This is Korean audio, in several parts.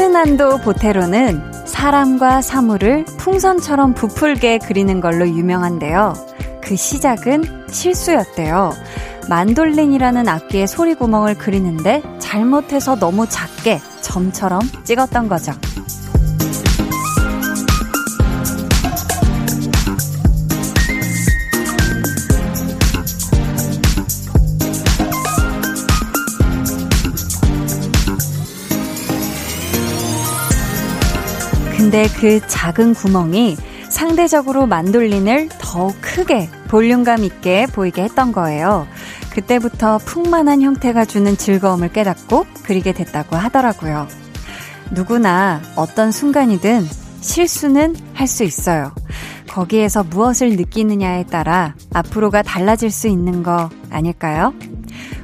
페르난도 보테로는 사람과 사물을 풍선처럼 부풀게 그리는 걸로 유명한데요. 그 시작은 실수였대요. 만돌린이라는 악기의 소리 구멍을 그리는데 잘못해서 너무 작게 점처럼 찍었던 거죠. 근데 그 작은 구멍이 상대적으로 만돌린을 더욱 크게 볼륨감 있게 보이게 했던 거예요. 그때부터 풍만한 형태가 주는 즐거움을 깨닫고 그리게 됐다고 하더라고요. 누구나 어떤 순간이든 실수는 할 수 있어요. 거기에서 무엇을 느끼느냐에 따라 앞으로가 달라질 수 있는 거 아닐까요?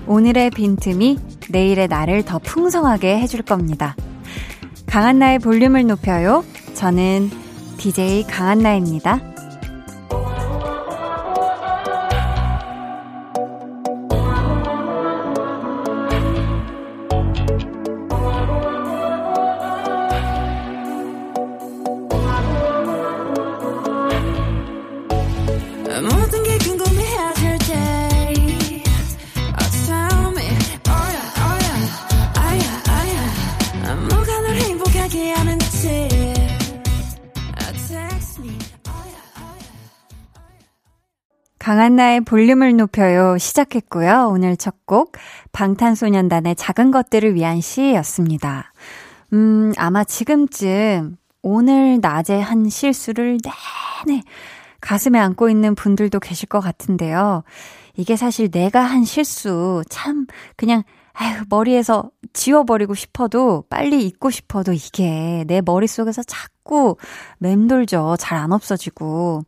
오늘의 빈틈이 내일의 나를 더 풍성하게 해줄 겁니다. 강한 나의 볼륨을 높여요. 저는 DJ 강한나입니다. 강한나의 볼륨을 높여요 시작했고요. 오늘 첫 곡 방탄소년단의 작은 것들을 위한 시였습니다. 음, 아마 지금쯤 오늘 낮에 한 실수를 내내 가슴에 안고 있는 분들도 계실 것 같은데요. 이게 사실 내가 한 실수 참 그냥 아휴, 머리에서 지워버리고 싶어도 빨리 잊고 싶어도 이게 내 머릿속에서 자꾸 맴돌죠. 잘 안 없어지고.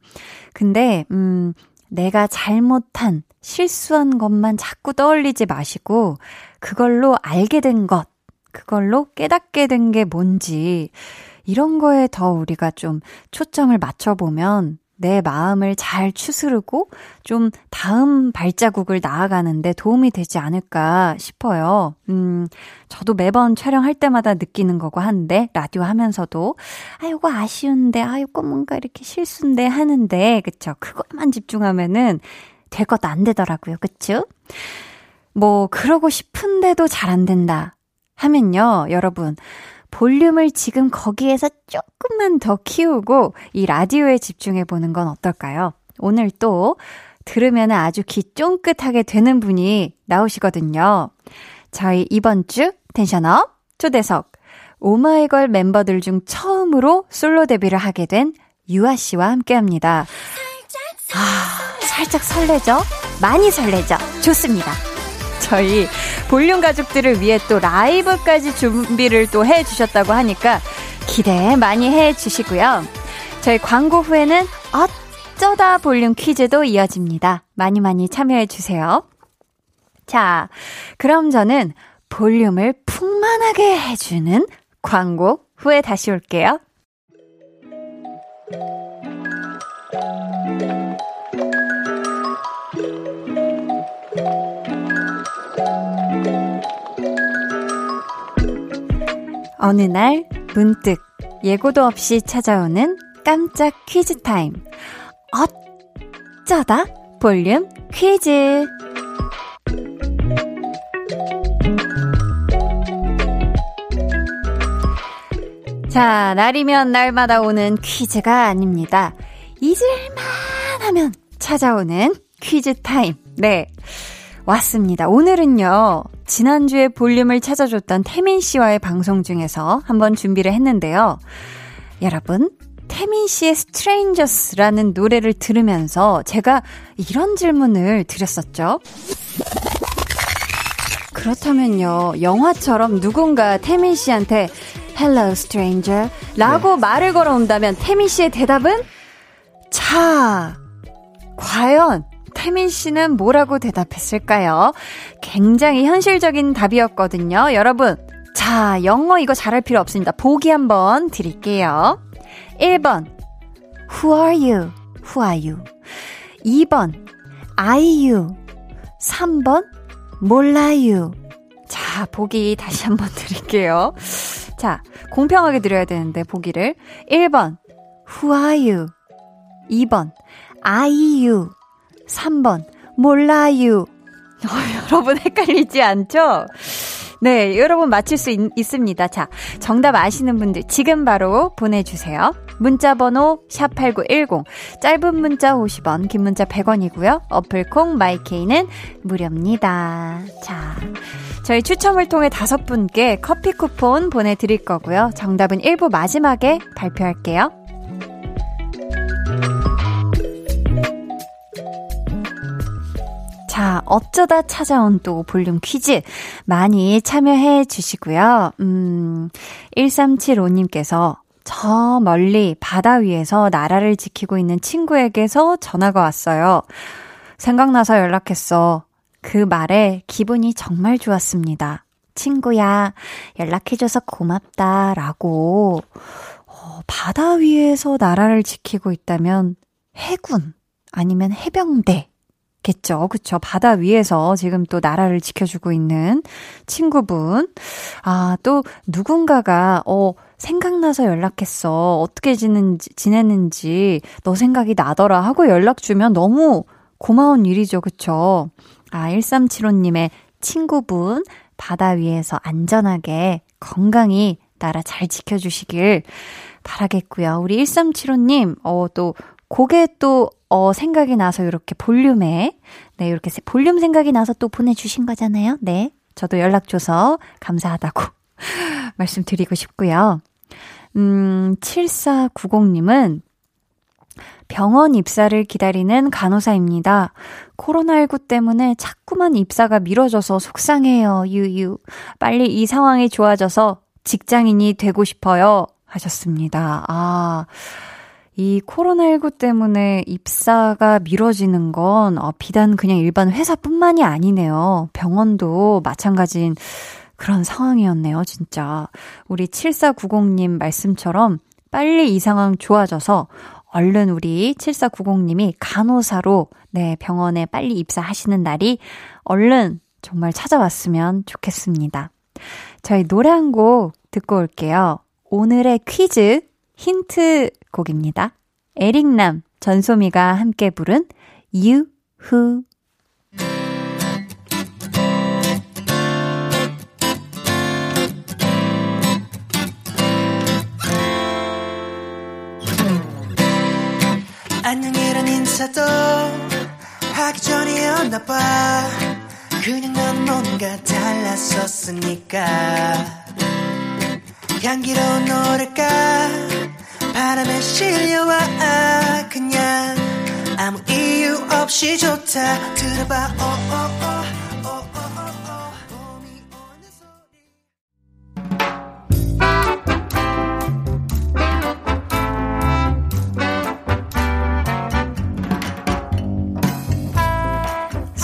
근데, 음, 내가 잘못한, 실수한 것만 자꾸 떠올리지 마시고, 그걸로 알게 된 것, 그걸로 깨닫게 된 게 뭔지, 이런 거에 더 우리가 좀 초점을 맞춰보면 내 마음을 잘 추스르고 좀 다음 발자국을 나아가는데 도움이 되지 않을까 싶어요. 음, 저도 매번 촬영할 때마다 느끼는 거고 한데, 라디오 하면서도, 아이고, 아쉬운데, 아이고, 뭔가 이렇게 실수인데 하는데, 그쵸. 그것만 집중하면은 될 것도 안 되더라고요. 그쵸? 뭐, 그러고 싶은데도 잘 안 된다. 하면요, 여러분. 볼륨을 지금 거기에서 조금만 더 키우고 이 라디오에 집중해 보는 건 어떨까요? 오늘 또 들으면 아주 귀 쫑긋하게 되는 분이 나오시거든요. 저희 이번 주 텐션업 초대석 오마이걸 멤버들 중 처음으로 솔로 데뷔를 하게 된 유아 씨와 함께 합니다. 아, 살짝 설레죠? 많이 설레죠? 좋습니다. 저희 볼륨 가족들을 위해 또 라이브까지 준비를 또 해주셨다고 하니까 기대 많이 해주시고요. 저희 광고 후에는 어쩌다 볼륨 퀴즈도 이어집니다. 많이 많이 참여해주세요. 자, 그럼 저는 볼륨을 풍만하게 해주는 광고 후에 다시 올게요. 어느 날 문득 예고도 없이 찾아오는 깜짝 퀴즈 타임. 어쩌다 볼륨 퀴즈. 자, 날이면 날마다 오는 퀴즈가 아닙니다. 잊을만 하면 찾아오는 퀴즈 타임. 네. 왔습니다. 오늘은요, 지난주에 볼륨을 찾아줬던 태민 씨와의 방송 중에서 한번 준비를 했는데요. 여러분, 태민 씨의 Strangers라는 노래를 들으면서 제가 이런 질문을 드렸었죠. 그렇다면요, 영화처럼 누군가 태민 씨한테 Hello, stranger 라고 네. 말을 걸어온다면 태민 씨의 대답은? 자, 과연 태민 씨는 뭐라고 대답했을까요? 굉장히 현실적인 답이었거든요. 여러분, 자, 영어 이거 잘할 필요 없습니다. 보기 한번 드릴게요. 1번, Who are you? Who are you? 2번, I you? 3번, 몰라요. 자, 보기 다시 한번 드릴게요. 자, 공평하게 드려야 되는데, 보기를. 1번, Who are you? 2번, I you. 3번, 몰라요. 어, 여러분 헷갈리지 않죠? 네, 여러분 맞힐 수 있, 있습니다. 자, 정답 아시는 분들 지금 바로 보내주세요. 문자 번호 샵8910 짧은 문자 50원 긴 문자 100원이고요. 어플콩 마이케이는 무료입니다. 자 저희 추첨을 통해 다섯 분께 커피 쿠폰 보내드릴 거고요. 정답은 1부 마지막에 발표할게요. 자, 어쩌다 찾아온 또 볼륨 퀴즈 많이 참여해 주시고요. 음, 1375님께서 저 멀리 바다 위에서 나라를 지키고 있는 친구에게서 전화가 왔어요. 생각나서 연락했어. 그 말에 기분이 정말 좋았습니다. 친구야, 연락해줘서 고맙다. 라고. 어, 바다 위에서 나라를 지키고 있다면 해군 아니면 해병대. 겠죠. 그쵸. 바다 위에서 지금 또 나라를 지켜주고 있는 친구분. 아, 또 누군가가, 어, 생각나서 연락했어. 어떻게 지는지, 지냈는지 너 생각이 나더라 하고 연락 주면 너무 고마운 일이죠. 그쵸? 아, 1375님의 친구분 바다 위에서 안전하게 건강히 나라 잘 지켜주시길 바라겠고요. 우리 1375님, 어, 또, 고개 또, 어, 생각이 나서 이렇게 볼륨에, 네, 이렇게 볼륨 생각이 나서 또 보내주신 거잖아요. 네. 저도 연락 줘서 감사하다고 말씀드리고 싶고요. 음, 7490님은 병원 입사를 기다리는 간호사입니다. 코로나19 때문에 자꾸만 입사가 미뤄져서 속상해요. 유유. 빨리 이 상황이 좋아져서 직장인이 되고 싶어요. 하셨습니다. 아. 이 코로나19 때문에 입사가 미뤄지는 건 어, 비단 그냥 일반 회사뿐만이 아니네요. 병원도 마찬가지인 그런 상황이었네요, 진짜. 우리 7490님 말씀처럼 빨리 이 상황 좋아져서 얼른 우리 7490님이 간호사로 네, 병원에 빨리 입사하시는 날이 얼른 정말 찾아왔으면 좋겠습니다. 저희 노래 한 곡 듣고 올게요. 오늘의 퀴즈 힌트 곡입니다. 에릭남, 전소미가 함께 부른 유후. 안녕이란 인사도 하기 전이었나 봐. 그냥 넌 뭔가 달랐었으니까 향기로운 노래가 바람에 실려와 그냥 아무 이유 없이 좋다 들어봐 oh, oh, oh.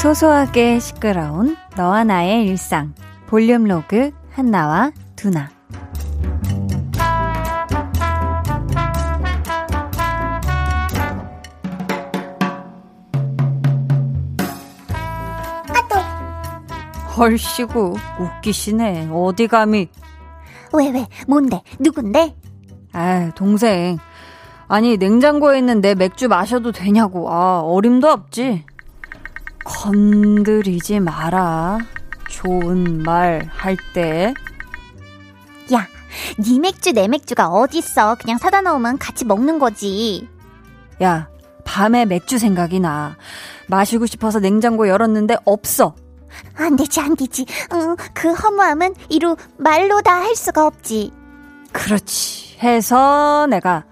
소소하게 시끄러운 너와 나의 일상 볼륨 로그 한나와 두나 헐씨구 웃기시네 어디 감히 왜 왜 뭔데 누군데 아 동생 아니 냉장고에 있는 내 맥주 마셔도 되냐고 아 어림도 없지 건드리지 마라. 좋은 말 할 때. 야, 네 맥주 내 맥주가 어딨어. 그냥 사다 놓으면 같이 먹는 거지. 야, 밤에 맥주 생각이 나. 마시고 싶어서 냉장고 열었는데 없어. 안 되지, 안 되지. 응, 그 허무함은 이루 말로 다 할 수가 없지. 그렇지. 해서 내가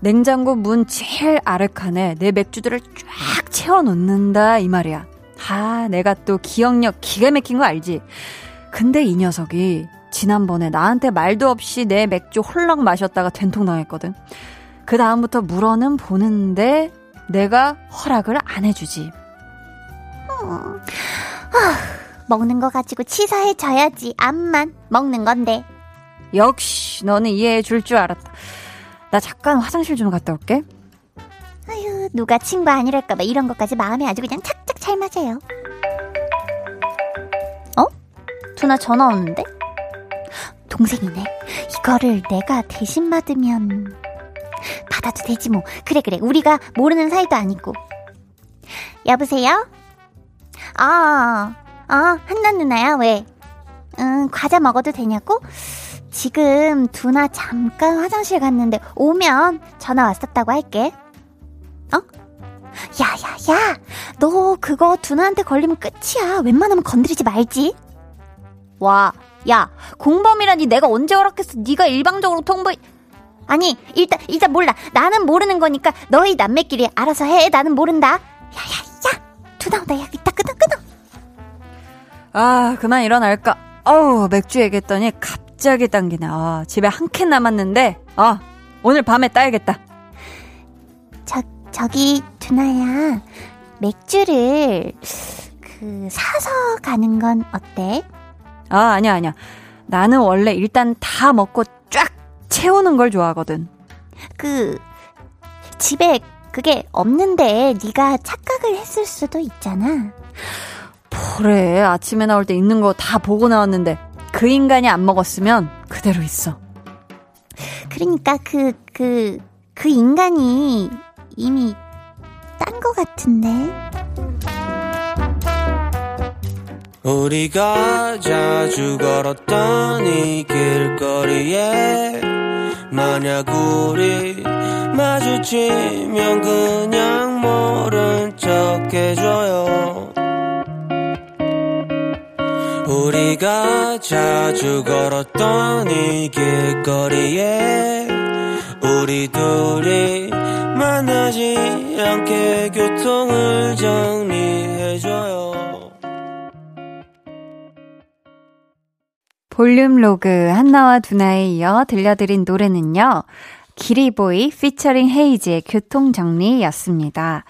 냉장고 문 제일 아래칸에 내 맥주들을 쫙 채워놓는다 이 말이야. 아, 내가 또 기억력 기가 막힌 거 알지? 근데 이 녀석이 지난번에 나한테 말도 없이 내 맥주 홀랑 마셨다가 된통당했거든. 그 다음부터 물어는 보는데 내가 허락을 안 해주지. 음, 아, 먹는 거 가지고 치사해져야지. 암만 먹는 건데. 역시 너는 이해해 줄 줄 알았다. 나 잠깐 화장실 좀 갔다 올게. 아유, 누가 친구 아니랄까봐 이런 것까지 마음에 아주 그냥 착착 잘 맞아요. 어? 두나 전화 오는데? 동생이네. 이거를 내가 대신 받으면 받아도 되지 뭐. 그래 그래. 우리가 모르는 사이도 아니고. 여보세요? 아, 아, 한나 누나야, 왜? 응, 과자 먹어도 되냐고? 지금 두나 잠깐 화장실 갔는데 오면 전화 왔었다고 할게. 어? 야, 야, 야! 너 그거 두나한테 걸리면 끝이야. 웬만하면 건드리지 말지. 와, 야, 공범이라니 내가 언제 허락했어? 네가 일방적으로 통보... 아니, 일단, 일단 몰라. 나는 모르는 거니까 너희 남매끼리 알아서 해. 나는 모른다. 야, 야, 야! 두나, 나 야, 이따 끊어, 끊어! 아, 그만 일어날까? 어우, 맥주 얘기했더니 갑자기 당기네. 아, 집에 한 캔 남았는데, 아, 오늘 밤에 따야겠다. 저, 저기, 두나야. 맥주를, 그, 사서 가는 건 어때? 아, 아니야, 아니야. 나는 원래 일단 다 먹고 쫙 채우는 걸 좋아하거든. 그, 집에 그게 없는데 네가 착각을 했을 수도 있잖아. 그래, 아침에 나올 때 있는 거 다 보고 나왔는데 그 인간이 안 먹었으면 그대로 있어. 그러니까 그, 그, 그 인간이 이미 딴 거 같은데. 우리가 자주 걸었던 이 길거리에 만약 우리 마주치면 그냥 모른 척 해줘요. 우리가 자주 걸었던 이 길거리에 우리 둘이 만나지 않게 교통을 정리해줘요 볼륨 로그 한나와 두나에 이어 들려드린 노래는요. 기리보이 피처링 헤이즈의 교통정리였습니다.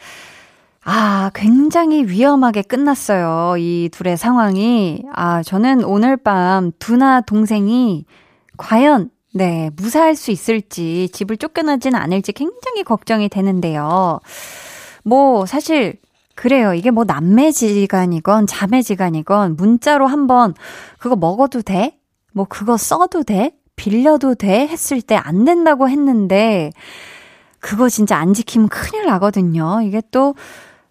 아, 굉장히 위험하게 끝났어요. 이 둘의 상황이. 아, 저는 오늘 밤 두나 동생이 과연, 네, 무사할 수 있을지, 집을 쫓겨나지는 않을지 굉장히 걱정이 되는데요. 뭐, 사실, 그래요. 이게 뭐 남매지간이건 자매지간이건 문자로 한번 그거 먹어도 돼? 뭐 그거 써도 돼? 빌려도 돼? 했을 때 안 된다고 했는데 그거 진짜 안 지키면 큰일 나거든요. 이게 또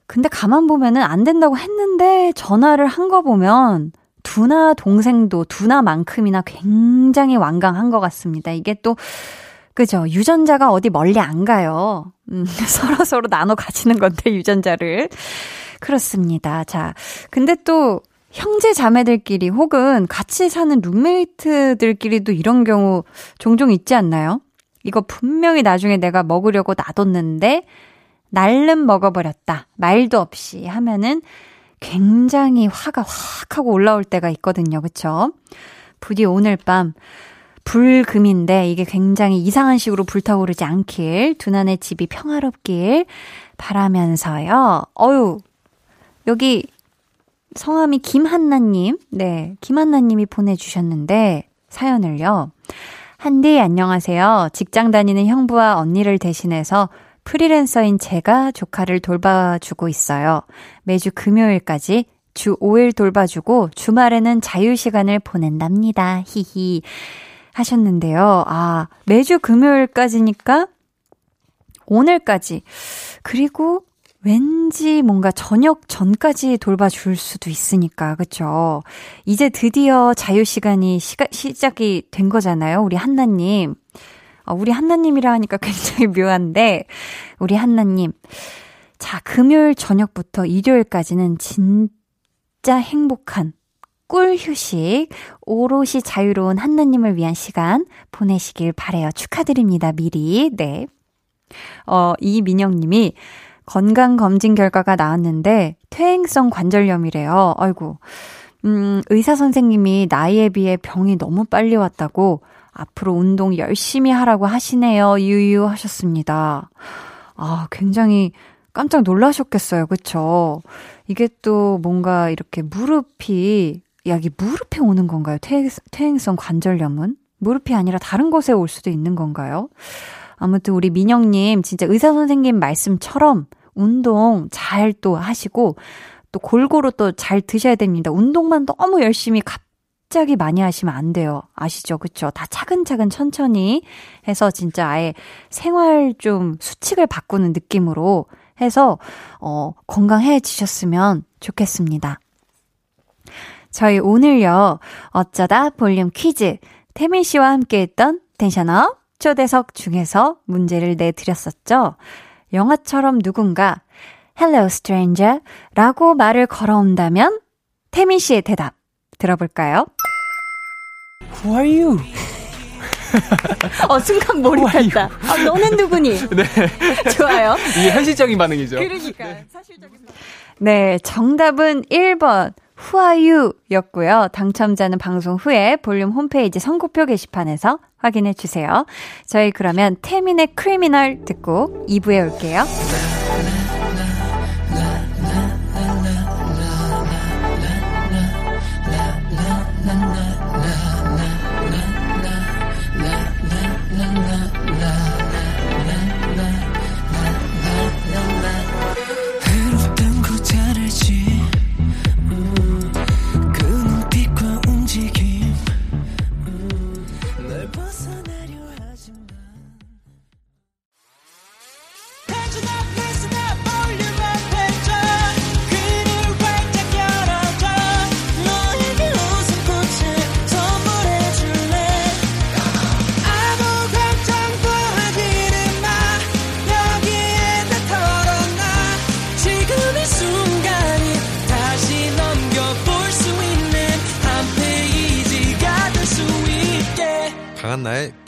근데 가만 보면은 안 된다고 했는데 전화를 한 거 보면 두나 동생도 두나만큼이나 굉장히 완강한 것 같습니다. 이게 또 그죠. 유전자가 어디 멀리 안 가요. 음, 서로 서로 나눠 가지는 건데, 유전자를. 그렇습니다. 자, 근데 또, 형제 자매들끼리 혹은 같이 사는 룸메이트들끼리도 이런 경우 종종 있지 않나요? 이거 분명히 나중에 내가 먹으려고 놔뒀는데, 날름 먹어버렸다. 말도 없이 하면은 굉장히 화가 확 하고 올라올 때가 있거든요. 그쵸? 부디 오늘 밤, 불금인데 이게 굉장히 이상한 식으로 불타오르지 않길 두난의 집이 평화롭길 바라면서요. 어유 여기 성함이 김한나님, 네 김한나님이 보내주셨는데 사연을요. 한디 안녕하세요. 직장 다니는 형부와 언니를 대신해서 프리랜서인 제가 조카를 돌봐주고 있어요. 매주 금요일까지 주 5일 돌봐주고 주말에는 자유 시간을 보낸답니다. 히히. 하셨는데요. 아, 매주 금요일까지니까 오늘까지. 그리고 왠지 뭔가 저녁 전까지 돌봐줄 수도 있으니까, 그쵸? 이제 드디어 자유시간이 시가, 시작이 된 거잖아요. 우리 한나님. 아, 우리 한나님이라 하니까 굉장히 묘한데, 우리 한나님. 자, 금요일 저녁부터 일요일까지는 진짜 행복한 꿀 휴식, 오롯이 자유로운 한나님을 위한 시간 보내시길 바래요. 축하드립니다. 미리. 네. 어, 이민영 님이 건강 검진 결과가 나왔는데 퇴행성 관절염이래요. 아이고. 음, 의사 선생님이 나이에 비해 병이 너무 빨리 왔다고 앞으로 운동 열심히 하라고 하시네요. 유유 하셨습니다. 아, 굉장히 깜짝 놀라셨겠어요. 그쵸? 이게 또 뭔가 이렇게 무릎이 약이 무릎에 오는 건가요? 퇴행, 퇴행성 관절염은? 무릎이 아니라 다른 곳에 올 수도 있는 건가요? 아무튼 우리 민영님 진짜 의사 선생님 말씀처럼 운동 잘 또 하시고 또 골고루 또 잘 드셔야 됩니다. 운동만 너무 열심히 갑자기 많이 하시면 안 돼요. 아시죠? 그쵸? 다 차근차근 천천히 해서 진짜 아예 생활 좀 수칙을 바꾸는 느낌으로 해서, 어, 건강해지셨으면 좋겠습니다. 저희 오늘요, 어쩌다 볼륨 퀴즈, 태민 씨와 함께 했던 텐션업 초대석 중에서 문제를 내드렸었죠. 영화처럼 누군가 Hello stranger 라고 말을 걸어온다면 태민 씨의 대답 들어볼까요? Who are you? 어, 순간 몰입했다. 아, 너는 누구니? 네. 좋아요. 이게 현실적인 반응이죠. 그러니까. 네. 사실적인 네, 정답은 1번. You? 였고요. 당첨자는 방송 후에 볼륨 홈페이지 선곡표 게시판에서 확인해 주세요. 저희 그러면 태민의 크리미널 듣고 2부에 올게요.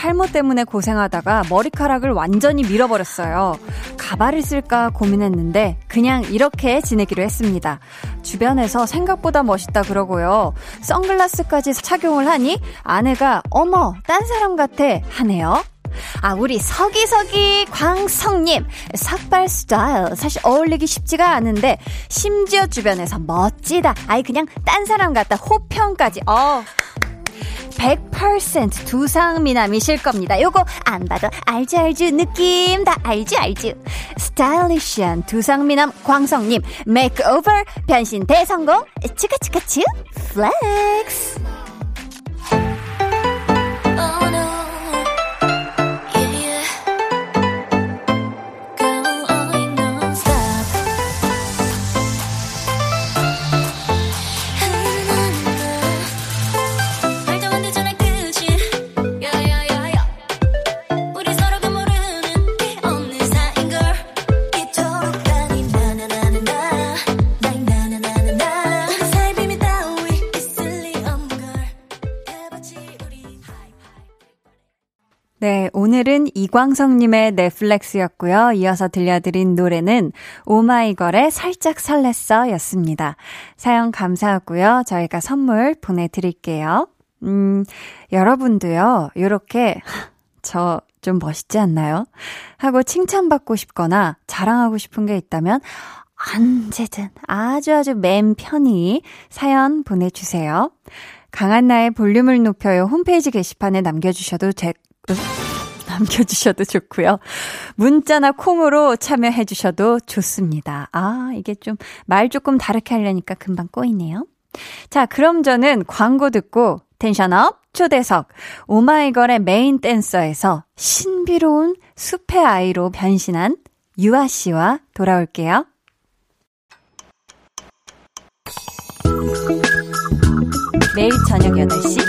탈모 때문에 고생하다가 머리카락을 완전히 밀어버렸어요. 가발을 쓸까 고민했는데 그냥 이렇게 지내기로 했습니다. 주변에서 생각보다 멋있다 그러고요. 선글라스까지 착용을 하니 아내가 어머 딴 사람 같아 하네요. 아, 우리 서기서기 광성님. 삭발 스타일. 사실 어울리기 쉽지가 않은데, 심지어 주변에서 멋지다. 아이, 그냥 딴 사람 같다. 호평까지. 어. 100% 두상 미남이실 겁니다. 요거 안 봐도 알지 알지 느낌 다 알지 알지. 스타일리시한 두상 미남 광성님 makeover 변신 대성공 치카치카치 flex. 이광성님의 넷플렉스였고요. 이어서 들려드린 노래는 오마이걸의 살짝 설렜어 였습니다. 사연 감사하고요. 저희가 선물 보내드릴게요. 음, 여러분도요, 요렇게, 저 좀 멋있지 않나요? 하고 칭찬받고 싶거나 자랑하고 싶은 게 있다면, 언제든 아주 아주 맨 편히 사연 보내주세요. 강한나의 볼륨을 높여요 홈페이지 게시판에 남겨주셔도 되, 남겨주셔도 좋고요. 문자나 콩으로 참여해주셔도 좋습니다. 아, 이게 좀 말 조금 다르게 하려니까 금방 꼬이네요. 자, 그럼 저는 광고 듣고 텐션업 초대석 오마이걸의 메인 댄서에서 신비로운 숲의 아이로 변신한 유아 씨와 돌아올게요. 매일 저녁 8시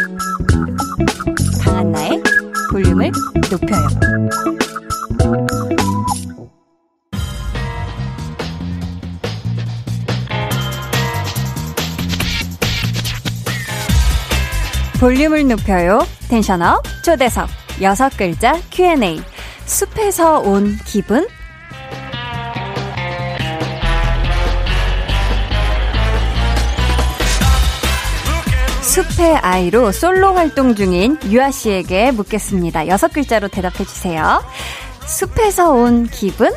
강한나의 볼륨을 높여요. 볼륨을 높여요. 텐션업 초대석 여섯 글자 Q&A 숲에서 온 기분 숲의 아이로 솔로 활동 중인 유아 씨에게 묻겠습니다. 여섯 글자로 대답해 주세요. 숲에서 온 기분?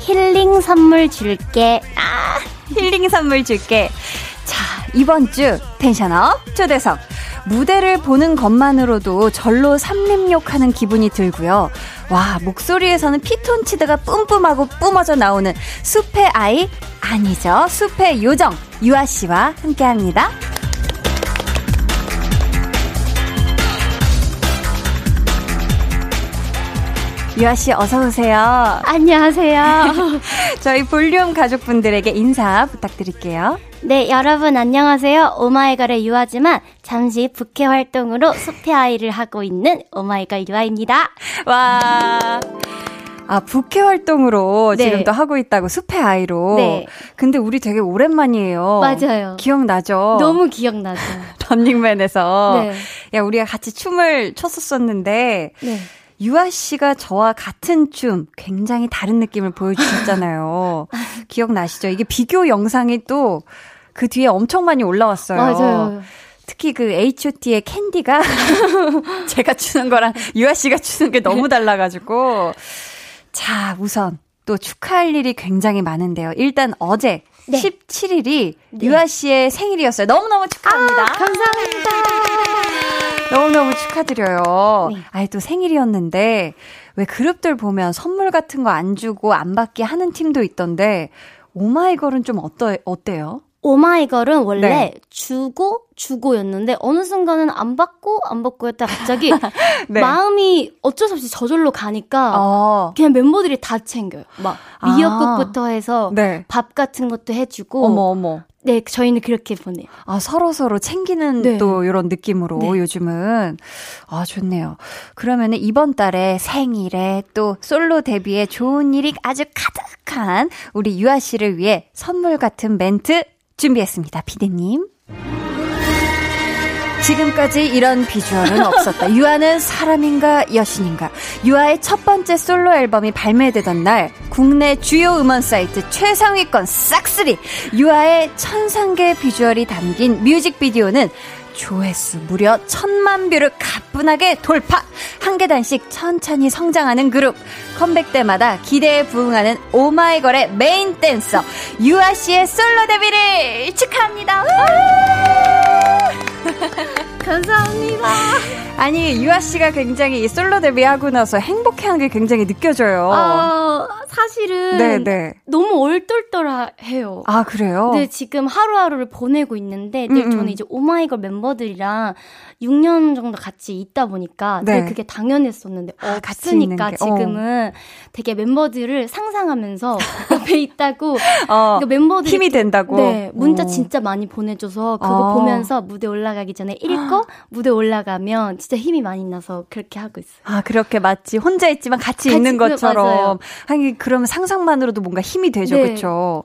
힐링 선물 줄게. 아, 힐링 선물 줄게. 자, 이번 주 텐션업 초대석. 무대를 보는 것만으로도 절로 삼림욕하는 기분이 들고요. 와, 목소리에서는 피톤치드가 뿜뿜하고 뿜어져 나오는 숲의 아이? 아니죠. 숲의 요정. 유아 씨와 함께 합니다. 유아 씨 어서 오세요. 안녕하세요. 저희 볼륨 가족분들에게 인사 부탁드릴게요. 네, 여러분 안녕하세요. 오마이걸의 유아지만 잠시 부캐 활동으로 숲의 아이를 하고 있는 오마이걸 유아입니다. 와. 아, 부캐 활동으로 네. 지금 또 하고 있다고 숲의 아이로. 네. 근데 우리 되게 오랜만이에요. 맞아요. 기억나죠? 너무 기억나죠. 런닝맨에서. 네. 야, 우리가 같이 춤을 췄었었는데. 네. 유아 씨가 저와 같은 춤 굉장히 다른 느낌을 보여주셨잖아요. 기억나시죠? 이게 비교 영상이 또 그 뒤에 엄청 많이 올라왔어요. 맞아요. 특히 그 H.O.T의 캔디가 제가 추는 거랑 유아 씨가 추는 게 너무 달라가지고. 자, 우선 또 축하할 일이 굉장히 많은데요. 일단 어제 네. 17일이 네. 유아 씨의 생일이었어요. 너무너무 축하합니다. 아, 감사합니다. 너무너무 축하드려요. 네. 아예 또 생일이었는데, 왜 그룹들 보면 선물 같은 거 안 주고 안 받게 하는 팀도 있던데, 오마이걸은 좀 어떠, 어때요? 오마이걸은 원래 네. 주고 주고였는데 어느 순간은 안 받고 안 받고 했다 갑자기 네. 마음이 어쩔 수 없이 저절로 가니까 어. 그냥 멤버들이 다 챙겨요. 막 미역국부터 아. 해서 네. 밥 같은 것도 해주고 어머 어머. 네, 저희는 그렇게 보내요. 아, 서로서로 챙기는 네. 또 이런 느낌으로 네. 요즘은. 아, 좋네요. 그러면은 이번 달에 생일에 또 솔로 데뷔에 좋은 일이 아주 가득한 우리 유아 씨를 위해 선물 같은 멘트 준비했습니다. 피디님. 지금까지 이런 비주얼은 없었다. 유아는 사람인가 여신인가? 유아의 첫 번째 솔로 앨범이 발매되던 날 국내 주요 음원 사이트 최상위권 싹쓸이 유아의 천상계 비주얼이 담긴 뮤직비디오는 조회수 무려 천만 뷰를 가뿐하게 돌파! 한 계단씩 천천히 성장하는 그룹. 컴백 때마다 기대에 부응하는 오마이걸의 메인 댄서, 유아 씨의 솔로 데뷔를 축하합니다! 감사합니다. 아니 유아 씨가 굉장히 솔로 데뷔하고 나서 행복해한 게 굉장히 느껴져요. 아 사실은 네네. 네. 너무 얼떨떨해요. 아 그래요? 네 지금 하루하루를 보내고 있는데 늘 음, 음. 저는 이제 오마이걸 멤버들이랑 6년 정도 같이 있다 보니까 네. 늘 그게 당연했었는데 아, 없으니까 어. 지금은 어. 되게 멤버들을 상상하면서 옆에 있다고 어, 그러니까 멤버들이 힘이 된다고. 네 문자 오. 진짜 많이 보내줘서 그거 어. 보면서 무대 올라가기 전에 읽고 무대 올라가면 진짜 힘이 많이 나서 그렇게 하고 있어요. 아 그렇게 마치 혼자 있지만 같이, 같이 있는 것처럼 하긴 그러면 상상만으로도 뭔가 힘이 되죠, 네. 그렇죠?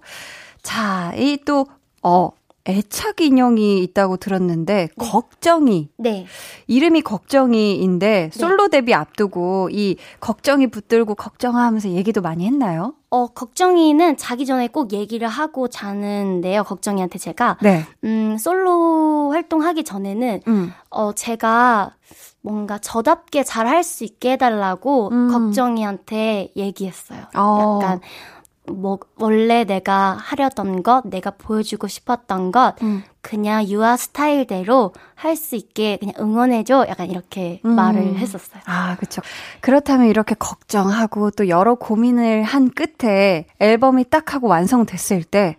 자, 이 또 어. 애착 인형이 있다고 들었는데 네. 걱정이 네. 이름이 걱정이인데 네. 솔로 데뷔 앞두고 이 걱정이 붙들고 걱정하면서 얘기도 많이 했나요? 어 걱정이는 자기 전에 꼭 얘기를 하고 자는데요. 걱정이한테 제가 네. 음 솔로 활동하기 전에는 음. 어 제가 뭔가 저답게 잘 할 수 있게 해달라고 음. 걱정이한테 얘기했어요. 어. 약간 뭐 원래 내가 하려던 것, 내가 보여주고 싶었던 것 음. 그냥 유아 스타일대로 할 수 있게 그냥 응원해줘. 약간 이렇게 음. 말을 했었어요. 아, 그쵸. 그렇다면 이렇게 걱정하고 또 여러 고민을 한 끝에 앨범이 딱 하고 완성됐을 때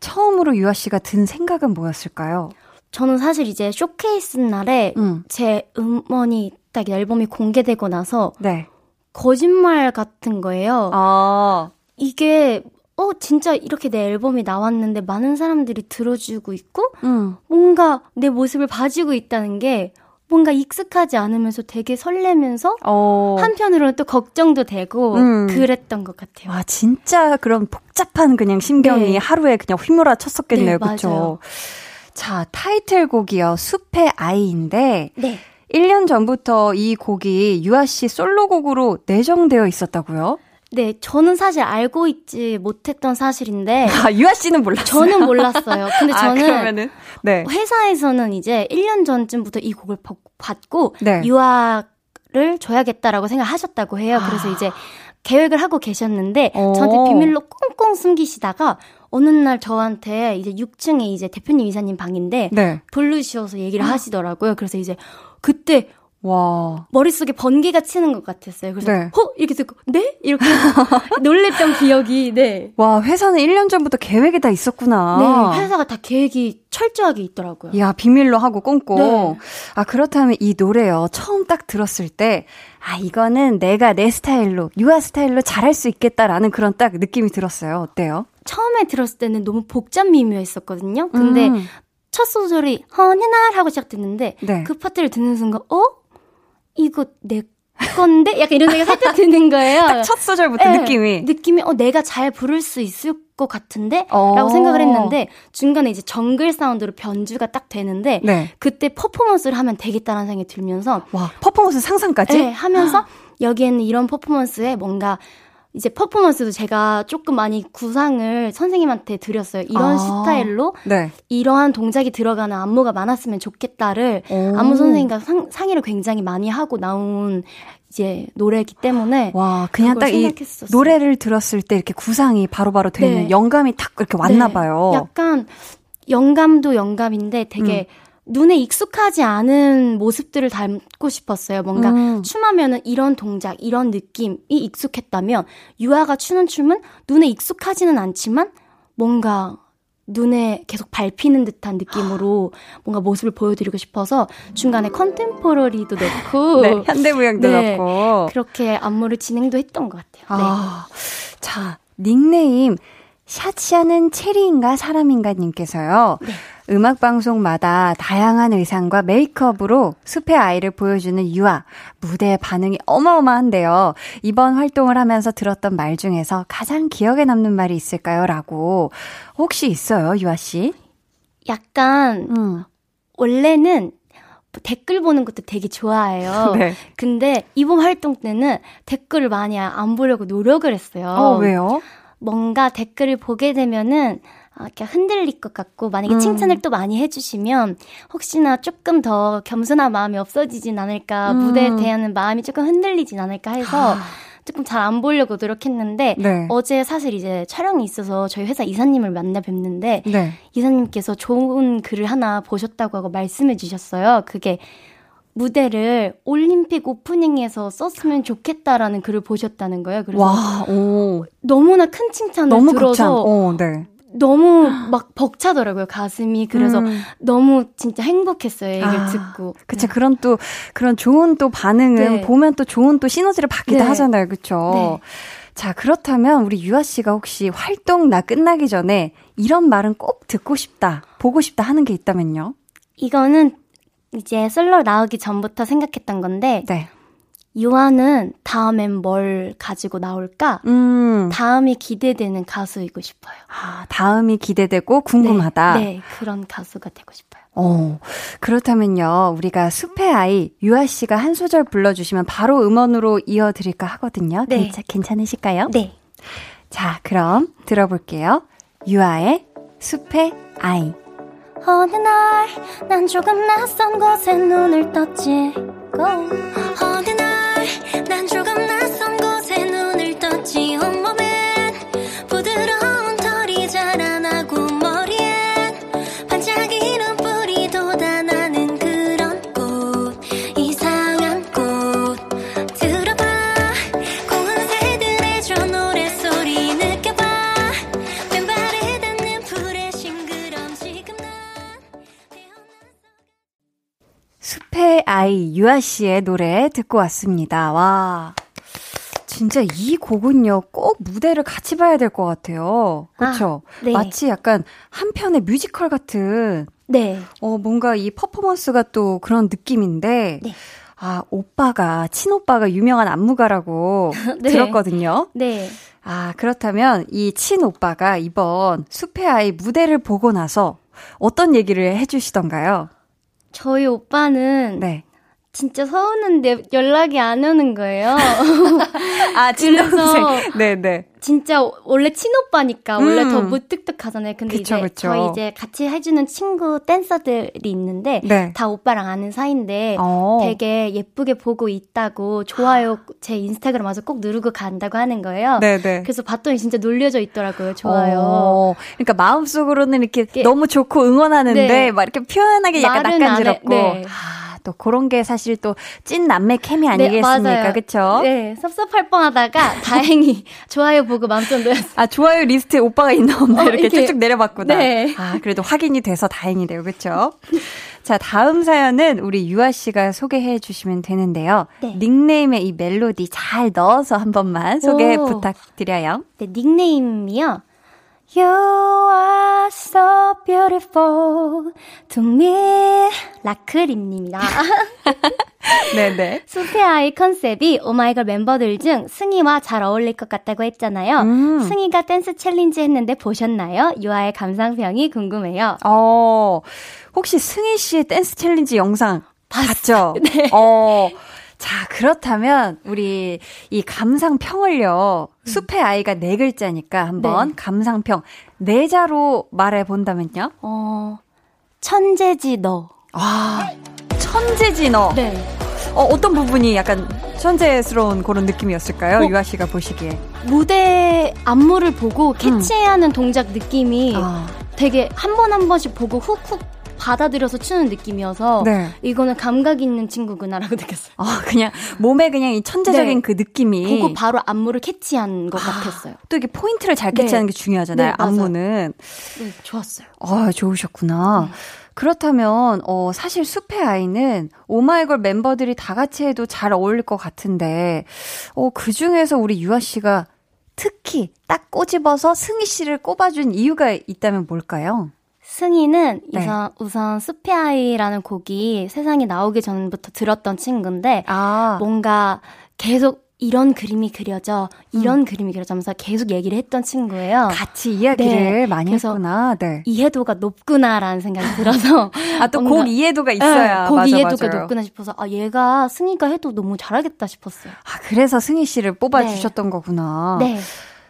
처음으로 유아 씨가 든 생각은 뭐였을까요? 저는 사실 이제 쇼케이스 날에 음. 제 음원이 딱 앨범이 공개되고 나서 네. 거짓말 같은 거예요. 아. 이게 어 진짜 이렇게 내 앨범이 나왔는데 많은 사람들이 들어주고 있고 음. 뭔가 내 모습을 봐주고 있다는 게 뭔가 익숙하지 않으면서 되게 설레면서 어. 한편으로는 또 걱정도 되고 음. 그랬던 것 같아요. 와 진짜 그런 복잡한 그냥 심경이 네. 하루에 그냥 휘몰아 쳤었겠네요, 네, 그렇죠? 자 타이틀곡이요 숲의 아이인데 네. 1년 전부터 이 곡이 유아 씨 솔로곡으로 내정되어 있었다고요? 네, 저는 사실 알고 있지 못했던 사실인데. 아, 유아 씨는 몰랐어요? 저는 몰랐어요. 근데 아, 저는 그러면은, 네. 회사에서는 이제 1년 전쯤부터 이 곡을 받고 네. 유아를 줘야겠다라고 생각하셨다고 해요. 그래서 아. 이제 계획을 하고 계셨는데 오. 저한테 비밀로 꽁꽁 숨기시다가 어느 날 저한테 이제 6층에 이제 대표님 이사님 방인데 네. 부르셔서 얘기를 하시더라고요. 그래서 이제 그때 와. 머릿속에 번개가 치는 것 같았어요. 그래서 네. 어 이렇게 듣고 네 이렇게 놀랬던 기억이 네. 와, 회사는 1년 전부터 계획이 다 있었구나. 네, 회사가 다 계획이 철저하게 있더라고요. 이야, 비밀로 하고 꽁꽁. 네. 아, 그렇다면 이 노래요. 처음 딱 들었을 때, 아, 이거는 내가 내 스타일로, 유아 스타일로 잘할 수 있겠다라는 그런 딱 느낌이 들었어요. 어때요? 처음에 들었을 때는 너무 복잡 미묘했었거든요. 근데 음. 첫 소절이 어느 날 하고 시작됐는데 네. 그 파트를 듣는 순간 어 이거 내 건데 약간 이런 생각이 살짝 드는 거예요. 딱 첫 소절부터 네, 느낌이. 느낌이 어 내가 잘 부를 수 있을 것 같은데 어. 라고 생각을 했는데 중간에 이제 정글 사운드로 변주가 딱 되는데 네. 그때 퍼포먼스를 하면 되겠다는 생각이 들면서 와, 퍼포먼스 상상까지? 네, 하면서 여기에는 이런 퍼포먼스에 뭔가 이제 퍼포먼스도 제가 조금 많이 구상을 선생님한테 드렸어요. 이런 아. 스타일로 네. 이러한 동작이 들어가는 안무가 많았으면 좋겠다를 오. 안무 선생님과 상, 상의를 굉장히 많이 하고 나온 이제 노래이기 때문에 와, 그냥 딱 이. 노래를 들었을 때 이렇게 구상이 바로바로 되는 네. 영감이 탁 이렇게 왔나 네, 봐요. 약간 영감도 영감인데 되게 눈에 익숙하지 않은 모습들을 담고 싶었어요. 뭔가 음. 춤하면은 이런 동작, 이런 느낌이 익숙했다면 유아가 추는 춤은 눈에 익숙하지는 않지만 뭔가 눈에 계속 밟히는 듯한 느낌으로 뭔가 모습을 보여드리고 싶어서 중간에 컨템포러리도 넣고 네, 현대무용도 네. 넣고. 그렇게 안무를 진행도 했던 것 같아요. 네. 아, 자, 닉네임, 샤치하는 체리인가 사람인가 님께서요. 네. 음악 방송마다 다양한 의상과 메이크업으로 숲의 아이를 보여주는 유아. 무대 반응이 어마어마한데요. 이번 활동을 하면서 들었던 말 중에서 가장 기억에 남는 말이 있을까요? 라고. 혹시 있어요, 유아 씨? 약간 음. 원래는 댓글 보는 것도 되게 좋아해요. 네. 근데 이번 활동 때는 댓글을 많이 안 보려고 노력을 했어요. 어, 왜요? 뭔가 댓글을 보게 되면은 아, 이렇게 흔들릴 것 같고 만약에 음. 칭찬을 또 많이 해주시면 혹시나 조금 더 겸손한 마음이 없어지진 않을까 음. 무대에 대한 마음이 조금 흔들리진 않을까 해서 아. 조금 잘 안 보려고 노력했는데 네. 어제 사실 이제 촬영이 있어서 저희 회사 이사님을 만나 뵙는데 네. 이사님께서 좋은 글을 하나 보셨다고 하고 말씀해 주셨어요. 그게 무대를 올림픽 오프닝에서 썼으면 좋겠다라는 글을 보셨다는 거예요. 그래서 와, 오. 너무나 큰 칭찬을 너무 들어서. 어, 네. 너무 막 벅차더라고요 가슴이 그래서 음. 너무 진짜 행복했어요 얘기를 아, 듣고 그쵸. 그런 또, 그런 좋은 또 반응은 네. 보면 또 좋은 또 시너지를 받기도 네. 하잖아요. 그쵸. 네. 자, 그렇다면 우리 유아 씨가 혹시 활동 나 끝나기 전에 이런 말은 꼭 듣고 싶다, 보고 싶다 하는 게 있다면요? 이거는 이제 솔로 나오기 전부터 생각했던 건데 네. 유아는 다음엔 뭘 가지고 나올까 음. 다음이 기대되는 가수이고 싶어요 아, 다음이 기대되고 궁금하다. 네, 네, 그런 가수가 되고 싶어요 어, 그렇다면요, 우리가 숲의 아이, 유아 씨가 한 소절 불러주시면 바로 음원으로 이어드릴까 하거든요. 네. 괜찮, 괜찮으실까요? 네 자, 그럼 들어볼게요. 유아의 숲의 아이. 어느 날 난 조금 낯선 곳에 눈을 떴지. 어느 아이 유아 씨의 노래 듣고 왔습니다. 와. 진짜 이 곡은요, 꼭 무대를 같이 봐야 될 것 같아요. 그쵸? 아, 네. 마치 약간 한 편의 뮤지컬 같은, 네. 어, 뭔가 이 퍼포먼스가 또 그런 느낌인데, 네. 아, 오빠가, 친오빠가 유명한 안무가라고 네. 들었거든요. 네. 아, 그렇다면 이 친오빠가 이번 숲의 아이 무대를 보고 나서 어떤 얘기를 해주시던가요? 저희 오빠는 네. 진짜 서우는데 연락이 안 오는 거예요. 아, 친동생. 네네. 진짜 원래 친오빠니까 원래 음. 더 무뚝뚝하잖아요. 근데 그쵸, 이제 그쵸. 저희 이제 같이 해주는 친구 댄서들이 있는데 네. 다 오빠랑 아는 사이인데 어. 되게 예쁘게 보고 있다고 좋아요 제 인스타그램 와서 꼭 누르고 간다고 하는 거예요. 네네. 그래서 봤더니 진짜 놀려져 있더라고요. 좋아요. 어. 그러니까 마음속으로는 이렇게 너무 좋고 응원하는데 네. 막 이렇게 표현하기 약간 낯간지럽고. 네. 또 그런 게 사실 또 찐 남매 케미 네, 아니겠습니까? 네, 그쵸? 네, 섭섭할 뻔하다가 다행히 좋아요 보고 마음 좀 놓였어요. 아, 좋아요 리스트에 오빠가 있나 없나 어, 이렇게, 이렇게 쭉쭉 내려봤구나. 네. 아, 그래도 확인이 돼서 다행이네요. 그쵸? 자, 다음 사연은 우리 유아 씨가 소개해 주시면 되는데요. 네. 닉네임에 이 멜로디 잘 넣어서 한 번만 소개 오. 부탁드려요. 네, 닉네임이요. You are so beautiful to me. 라클님이다. 네네. 아이 컨셉이 오마이걸 멤버들 중 승희와 잘 어울릴 것 같다고 했잖아요. 음. 승희가 댄스 챌린지 했는데 보셨나요? 유아의 감상평이 궁금해요. 어, 혹시 승희 씨의 댄스 챌린지 영상 봤죠? 네. 어. 자, 그렇다면 우리 이 감상평을요. 음. 숲의 아이가 네 글자니까 한번 네. 감상평 네 자로 말해 본다면요? 어. 천재지 너. 아. 천재지 너. 네. 어, 어떤 부분이 약간 천재스러운 그런 느낌이었을까요? 어, 유아 씨가 보시기에. 무대 안무를 보고 캐치해야 하는 음. 동작 느낌이 아. 되게 한 번한 번씩 보고 훅훅 받아들여서 추는 느낌이어서 네. 이거는 감각 있는 친구구나라고 느꼈어요. 아, 그냥 몸에 그냥 이 천재적인 네. 그 느낌이 보고 바로 안무를 캐치한 것 아, 같았어요. 또 이게 포인트를 잘 캐치하는 네. 게 중요하잖아요. 네, 안무는. 네, 좋았어요. 아, 좋으셨구나. 네. 그렇다면 어 사실 숲의 아이는 오마이걸 멤버들이 다 같이 해도 잘 어울릴 것 같은데 어 그 중에서 우리 유아 씨가 특히 딱 꼬집어서 승희 씨를 꼽아준 이유가 있다면 뭘까요? 승희는 네. 우선, 우선 숲의 아이라는 곡이 세상에 나오기 전부터 들었던 친구인데 아. 뭔가 계속 이런 그림이 그려져, 이런 음. 그림이 그려져면서 계속 얘기를 했던 친구예요. 같이 이야기를 네. 많이 했구나. 네. 이해도가 높구나라는 생각이 들어서. 아, 또 곡 이해도가 있어야. 네, 곡 맞아, 이해도가 맞아요. 높구나 싶어서, 아, 얘가 승희가 해도 너무 잘하겠다 싶었어요. 아, 그래서 승희 씨를 뽑아주셨던 네. 거구나. 네.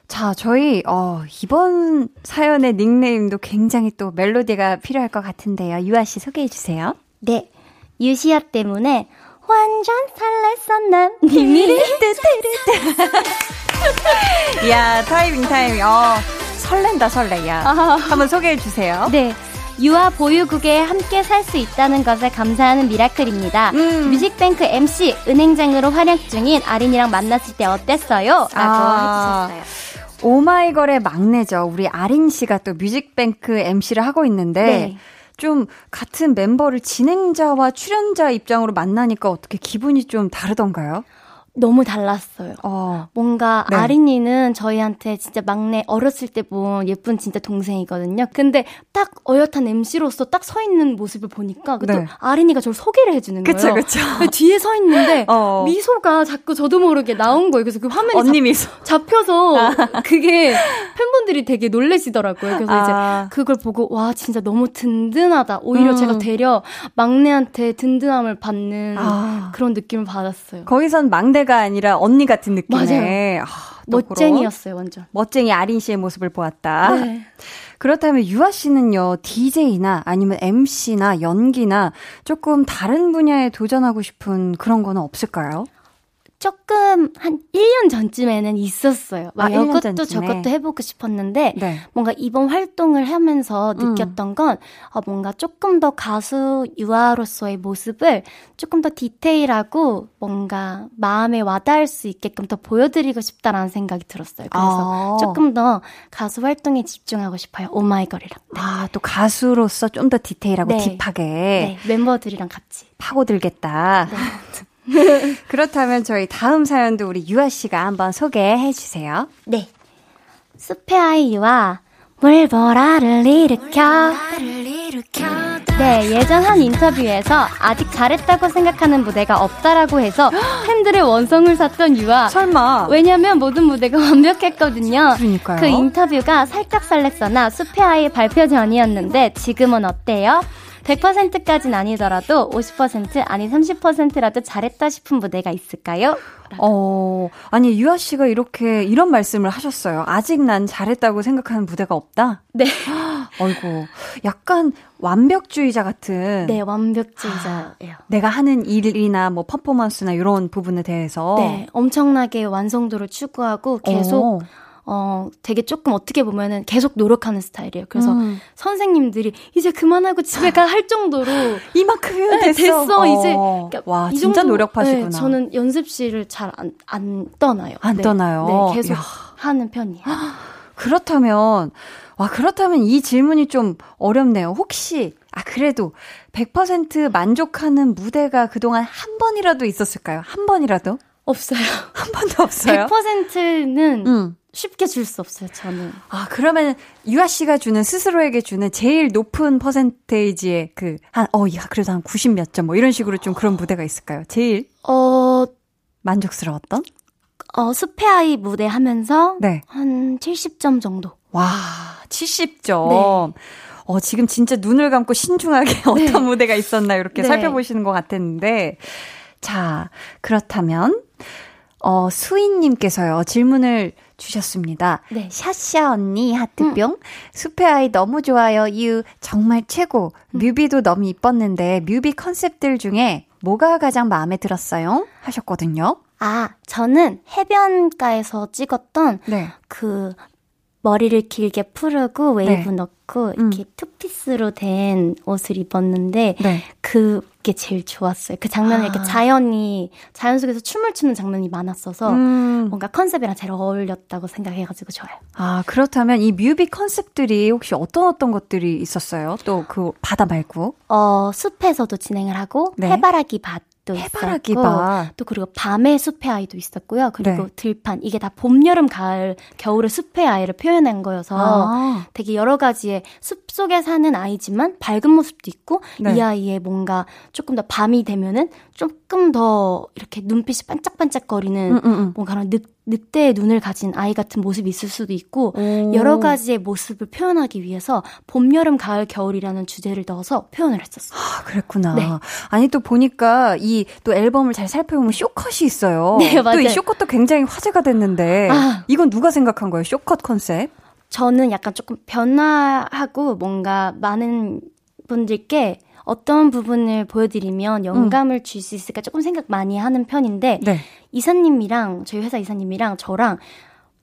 자, 저희, 어, 이번 사연의 닉네임도 굉장히 또 멜로디가 필요할 것 같은데요. 유아 씨 소개해 주세요. 네. 유시아 때문에 완전 설렜어, 난. 님이. 야, 타이밍, 타이밍. 어, 설렌다, 설레, 야. 한번 소개해 주세요. 네. 유아 보유국에 함께 살 수 있다는 것에 감사하는 미라클입니다. 음. 뮤직뱅크 MC 은행장으로 활약 중인 아린이랑 만났을 때 어땠어요? 라고 아. 해주셨어요. 오마이걸의 막내죠. 우리 아린 씨가 또 뮤직뱅크 MC를 하고 있는데 네. 좀 같은 멤버를 진행자와 출연자 입장으로 만나니까 어떻게 기분이 좀 다르던가요? 너무 달랐어요. 어. 뭔가 네. 아린이는 저희한테 진짜 막내 어렸을 때 본 예쁜 진짜 동생이거든요. 근데 딱 어엿한 MC로서 딱 서 있는 모습을 보니까 네. 또 아린이가 저를 소개를 해주는 거예요. 그쵸, 그쵸. 뒤에 서 있는데 어. 미소가 자꾸 저도 모르게 나온 거예요. 그래서 그 화면이 언니 미소. 잡혀서 아. 그게 팬분들이 되게 놀래시더라고요. 그래서 아. 이제 그걸 보고 와 진짜 너무 든든하다. 오히려 음. 제가 되려 막내한테 든든함을 받는 아. 그런 느낌을 받았어요. 거기선 막내 막내가 아니라 언니 같은 느낌의 아, 멋쟁이였어요, 완전. 멋쟁이 아린 씨의 모습을 보았다. 네. 그렇다면 유아 씨는요, DJ나 아니면 MC나 연기나 조금 다른 분야에 도전하고 싶은 그런 거는 없을까요? 조금 한 1년 전쯤에는 있었어요. 막 아, 이것도 저것도 해보고 싶었는데 네. 뭔가 이번 활동을 하면서 음. 느꼈던 건 어, 뭔가 조금 더 가수 유아로서의 모습을 조금 더 디테일하고 뭔가 마음에 와닿을 수 있게끔 더 보여드리고 싶다라는 생각이 들었어요. 그래서 아. 조금 더 가수 활동에 집중하고 싶어요. 오마이걸이랑. 네. 아, 또 가수로서 좀 더 디테일하고 네. 딥하게. 네, 멤버들이랑 같이. 파고들겠다. 네. 그렇다면 저희 다음 사연도 우리 유아 씨가 한번 소개해 주세요. 네. 숲의 아이 유아 물보라를 일으켜. 네, 예전 한 인터뷰에서 아직 잘했다고 생각하는 무대가 없다라고 해서 팬들의 원성을 샀던 유아. 설마. 왜냐면 모든 무대가 완벽했거든요. 그러니까요. 그 인터뷰가 살짝 설렜으나 숲의 아이 발표 전이었는데 지금은 어때요? 100%까진 아니더라도 50% 아니 30%라도 잘했다 싶은 무대가 있을까요? 어, 아니, 유아 씨가 이렇게, 이런 말씀을 하셨어요. 아직 난 잘했다고 생각하는 무대가 없다? 네. 어이구. 약간 완벽주의자 같은. 네, 완벽주의자예요. 내가 하는 일이나 뭐 퍼포먼스나 이런 부분에 대해서. 네, 엄청나게 완성도를 추구하고 계속 어. 어, 되게 조금 어떻게 보면은 계속 노력하는 스타일이에요. 그래서 음. 선생님들이 이제 그만하고 집에 가 할 정도로 이만큼이면 네, 됐어. 됐어, 이제. 어. 그러니까 와, 이 진짜 정도- 노력하시구나. 네, 저는 연습실을 잘 안 안 떠나요. 안 네, 떠나요? 네, 계속 이야. 하는 편이에요. 그렇다면, 와, 그렇다면 이 질문이 좀 어렵네요. 혹시, 아, 그래도 100% 만족하는 무대가 그동안 한 번이라도 있었을까요? 한 번이라도? 없어요. 한 번도 없어요? 100%는 응. 쉽게 줄 수 없어요. 저는. 아, 그러면 유아 씨가 주는 스스로에게 주는 제일 높은 퍼센테이지의 그, 한, 어, 야, 그래도 한 90 몇 점, 뭐 이런 식으로 좀 그런 무대가 있을까요? 제일 어, 만족스러웠던? 어 스페아이 무대 하면서 네. 한 70점 정도. 와, 70점. 네. 어, 지금 진짜 눈을 감고 신중하게 어떤 무대가 있었나 이렇게 네. 살펴보시는 것 같았는데. 자, 그렇다면, 어, 수인님께서요, 질문을 주셨습니다. 네. 샤샤 언니 하트뿅. 숲의 아이 너무 좋아요. 유 정말 최고. 뮤비도 너무 이뻤는데 뮤비 컨셉들 중에 뭐가 가장 마음에 들었어요? 하셨거든요. 아, 저는 해변가에서 찍었던 네. 그 머리를 길게 풀고 웨이브 네. 넣고 음. 이렇게 투피스로 된 옷을 입었는데 네. 그게 제일 좋았어요. 그 이렇게 아. 자연이 자연 속에서 춤을 추는 장면이 많았어서 음. 뭔가 컨셉이랑 잘 어울렸다고 생각해가지고 좋아요. 아, 그렇다면 이 뮤비 컨셉들이 혹시 어떤 어떤 것들이 있었어요? 또 그 바다 말고. 어 숲에서도 진행을 하고 네. 해바라기 밭 도 해바라기 있었고 밭. 또 그리고 밤의 숲의 아이도 있었고요. 그리고 네. 들판 이게 다 봄, 여름, 가을, 겨울의 숲의 아이를 표현한 거여서 아. 되게 여러 가지의 숲 속에 사는 아이지만 밝은 모습도 있고 네. 이 아이의 뭔가 조금 더 밤이 되면은 조금 더 이렇게 눈빛이 반짝반짝거리는 음, 음, 음. 뭔가 그런 늑, 늑대의 눈을 가진 아이 같은 모습이 있을 수도 있고 오. 여러 가지의 모습을 표현하기 위해서 봄, 여름, 가을, 겨울이라는 주제를 넣어서 표현을 했었어요. 아, 그랬구나. 네. 아니 또 보니까 이 또 앨범을 잘 살펴보면 쇼컷이 있어요. 네, 또이 맞아요. 쇼컷도 굉장히 화제가 됐는데 아. 이건 누가 생각한 거예요? 쇼컷 컨셉? 저는 약간 조금 변화하고 뭔가 많은 분들께 어떤 부분을 보여드리면 영감을 줄수 있을까 조금 생각 많이 하는 편인데 네. 이사님이랑 저희 회사 이사님이랑 저랑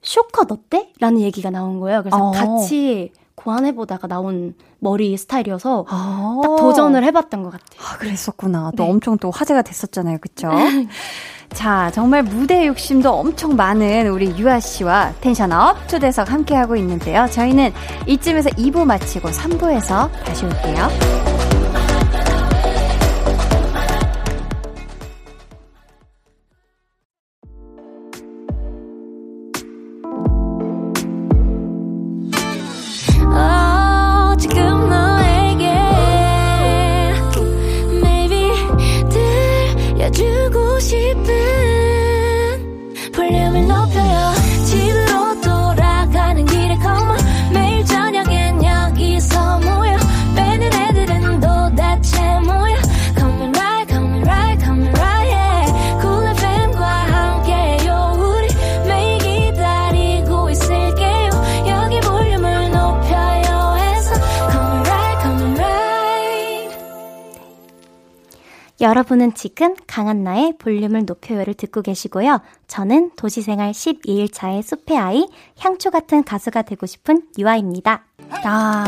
쇼컷 어때? 라는 얘기가 나온 거예요. 그래서 어. 같이 고안해보다가 나온 머리 스타일이어서 아. 딱 도전을 해봤던 것 같아요. 아, 그랬었구나. 또 네. 엄청 또 화제가 됐었잖아요. 그쵸? 자, 정말 무대 욕심도 엄청 많은 우리 유아 씨와 텐션업 초대석 함께하고 있는데요. 저희는 이쯤에서 2부 마치고 3부에서 다시 올게요. 여러분은 지금 강한나의 볼륨을 높여요를 듣고 계시고요. 저는 도시생활 12일차의 숲의 아이, 향초 같은 가수가 되고 싶은 유아입니다. 아,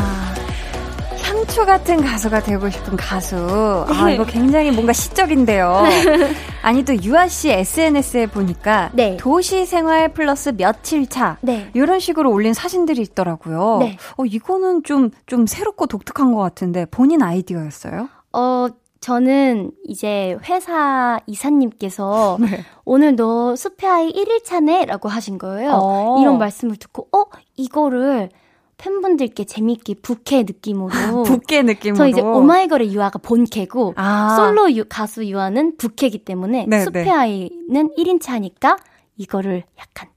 향초 같은 가수가 되고 싶은 가수. 아, 이거 굉장히 뭔가 시적인데요. 아니, 또 유아 씨 SNS에 보니까 네. 도시 생활 플러스 며칠 차. 네. 이런 식으로 올린 사진들이 있더라고요. 네. 어, 이거는 좀, 좀 새롭고 독특한 것 같은데 본인 아이디어였어요? 어, 저는 이제 회사 이사님께서 네. 오늘 너 숲의 아이 1일차네? 라고 하신 거예요. 어. 이런 말씀을 듣고, 어? 이거를 팬분들께 재밌게 부캐 느낌으로. 붓게 느낌으로. 저 이제 오마이걸의 유아가 본캐고, 아. 솔로 유- 가수 유아는 부캐기 때문에 네, 숲의 네. 아이는 1인차니까 이거를 약간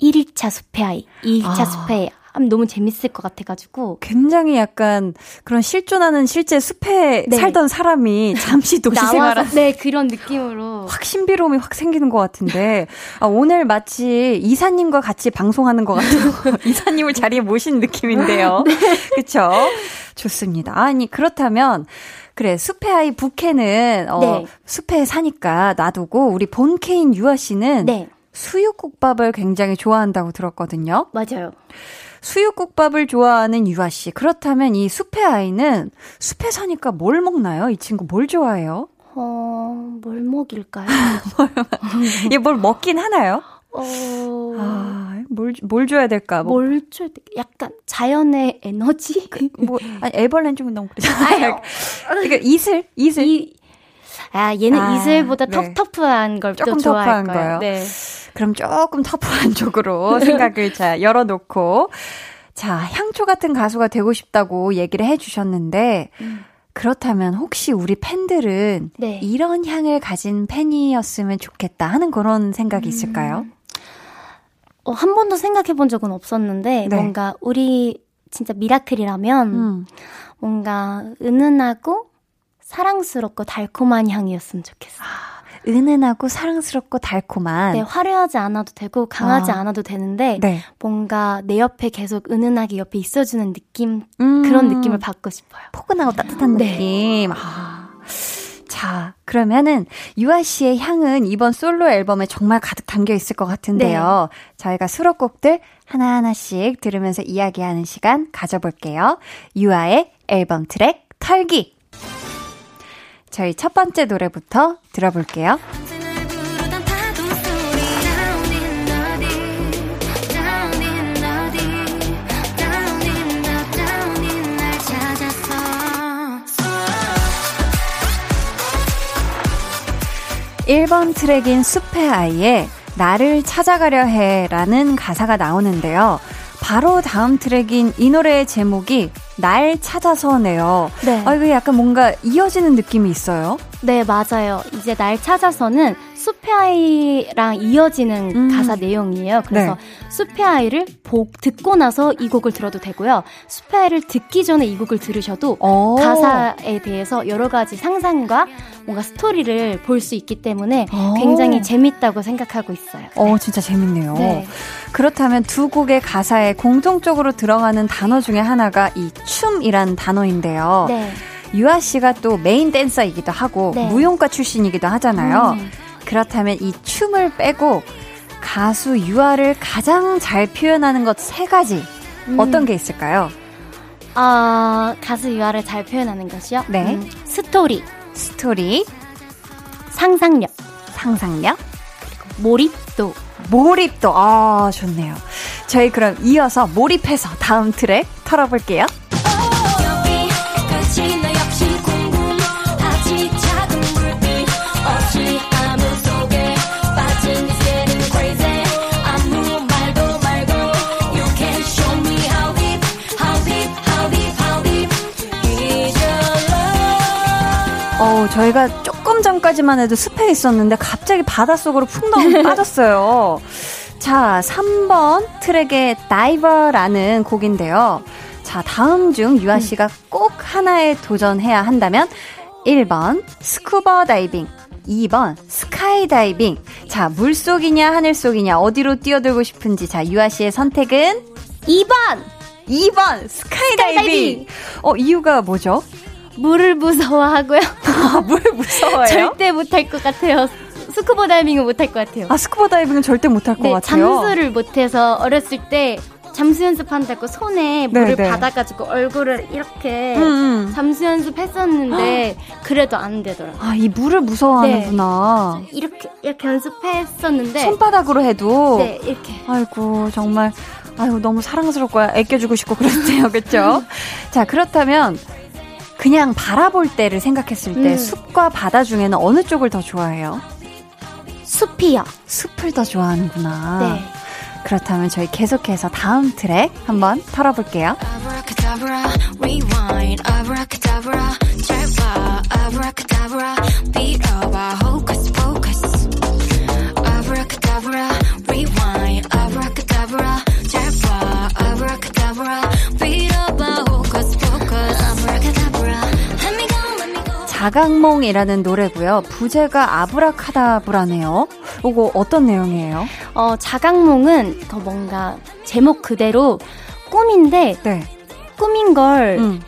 1일차 숲의 아이, 2일차 아. 숲의 하면 너무 재밌을 것 같아가지고. 굉장히 약간 그런 실존하는 실제 숲에 네. 살던 사람이 잠시 도시 생활을 네 그런 느낌으로 확 신비로움이 확 생기는 것 같은데 아, 오늘 마치 이사님과 같이 방송하는 것 같아요. 이사님을 자리에 모신 느낌인데요. 그렇죠? 좋습니다. 아니 그렇다면 그래 숲의 아이 부캐는 어, 네. 숲에 사니까 놔두고 우리 본캐인 유아 씨는 네 수육국밥을 굉장히 좋아한다고 들었거든요. 맞아요. 수육국밥을 좋아하는 유아 씨. 그렇다면 이 숲의 아이는 숲에 사니까 뭘 먹나요? 이 친구 뭘 좋아해요? 어 뭘 먹일까요? 얘 뭘 먹긴 하나요? 어. 아, 뭘, 뭘 줘야 될까? 뭐, 뭘 줄, 약간 자연의 에너지? 뭐, 아니, 애벌레는 좀 너무 그러잖아요. 그러니까 이슬? 이슬? 이, 아, 얘는 아, 이슬보다 네. 터프한 걸또 조금 좋아할 터프한 거예요. 거요? 네. 그럼 조금 터프한 쪽으로 생각을 자, 열어놓고. 자, 향초 같은 가수가 되고 싶다고 얘기를 해주셨는데, 그렇다면 혹시 우리 팬들은 네. 이런 향을 가진 팬이었으면 좋겠다 하는 그런 생각이 있을까요? 어, 한 번도 생각해 본 적은 없었는데, 네. 뭔가 우리 진짜 미라클이라면, 음. 뭔가 은은하고 사랑스럽고 달콤한 향이었으면 좋겠어요. 은은하고 사랑스럽고 달콤한. 네, 화려하지 않아도 되고 강하지 아. 않아도 되는데 네. 뭔가 내 옆에 계속 은은하게 옆에 있어주는 느낌 음. 그런 느낌을 받고 싶어요. 포근하고 따뜻한 네. 느낌. 아. 자, 그러면은 유아 씨의 향은 이번 솔로 앨범에 정말 가득 담겨 있을 것 같은데요. 저희가 수록곡들 하나하나씩 들으면서 이야기하는 시간 가져볼게요. 유아의 앨범 트랙 털기. 저희 첫 번째 노래부터 들어볼게요. 날 부르던 파도 소리 down in the deep down in the deep down in the down in 날 찾아서 1번 트랙인 숲의 아이에 나를 찾아가려 해 라는 가사가 나오는데요. 바로 다음 트랙인 이 노래의 제목이 날 찾아서네요. 네. 아, 이거 약간 뭔가 이어지는 느낌이 있어요. 네, 맞아요. 이제 날 찾아서는 숲의 아이랑 이어지는 음. 가사 내용이에요. 그래서 숲의 아이를 보, 듣고 나서 이 곡을 들어도 되고요. 숲의 아이를 듣기 전에 이 곡을 들으셔도 오. 가사에 대해서 여러 가지 상상과 뭔가 스토리를 볼 수 있기 때문에 오. 굉장히 재밌다고 생각하고 있어요. 어, 진짜 재밌네요. 네. 그렇다면 두 곡의 가사에 공통적으로 들어가는 단어 중에 하나가 이 춤이란 단어인데요. 네. 유아 씨가 또 메인 댄서이기도 하고 네. 무용가 출신이기도 하잖아요. 음. 그렇다면 이 춤을 빼고 가수 유아를 가장 잘 표현하는 것 세 가지 음. 어떤 게 있을까요? 아, 가수 유아를 잘 표현하는 것이요? 네. 음, 스토리, 스토리, 상상력, 상상력, 몰입도. 몰입도 아 좋네요. 저희 그럼 이어서 몰입해서 다음 트랙 털어볼게요. 어 저희가 조금 전까지만 해도 숲에 있었는데 갑자기 바닷속으로 푹 너무 빠졌어요. 자, 3번 트랙의 다이버라는 곡인데요. 자, 다음 중 유아 씨가 꼭 하나에 도전해야 한다면 1번 스쿠버 다이빙, 2번 스카이 다이빙. 자, 물속이냐 하늘속이냐 어디로 뛰어들고 싶은지 자, 유아 씨의 선택은 2번! 2번 스카이. 다이빙. 어, 이유가 뭐죠? 물을 무서워하고요. 아, 물 무서워요? 절대 못할 것 같아요. 스쿠버 다이빙은 못할 것 같아요. 아, 스쿠버 다이빙은 절대 못할 것 네, 같아요. 잠수를 못해서 어렸을 때 잠수 연습한다고 손에 네, 물을 네. 받아가지고 얼굴을 이렇게 음, 음. 잠수 연습했었는데 그래도 안 되더라고요. 아, 이 물을 무서워하는구나. 이렇게 이렇게 연습했었는데 손바닥으로 해도. 네 이렇게 아이고, 정말. 아이고, 너무 사랑스럽고 애껴주고 싶고 그랬대요. 그쵸? 자, 그렇다면, 그냥 바라볼 때를 생각했을 때 음. 숲과 바다 중에는 어느 쪽을 더 좋아해요? 숲이요. 숲을 더 좋아하는구나. 네. 그렇다면 저희 계속해서 다음 트랙 한번 털어볼게요. 자각몽이라는 노래고요. 부제가 아브라카다브라네요. 이거 어떤 내용이에요? 어, 자각몽은 더 뭔가 제목 그대로 꿈인데 네. 꿈인 걸 음.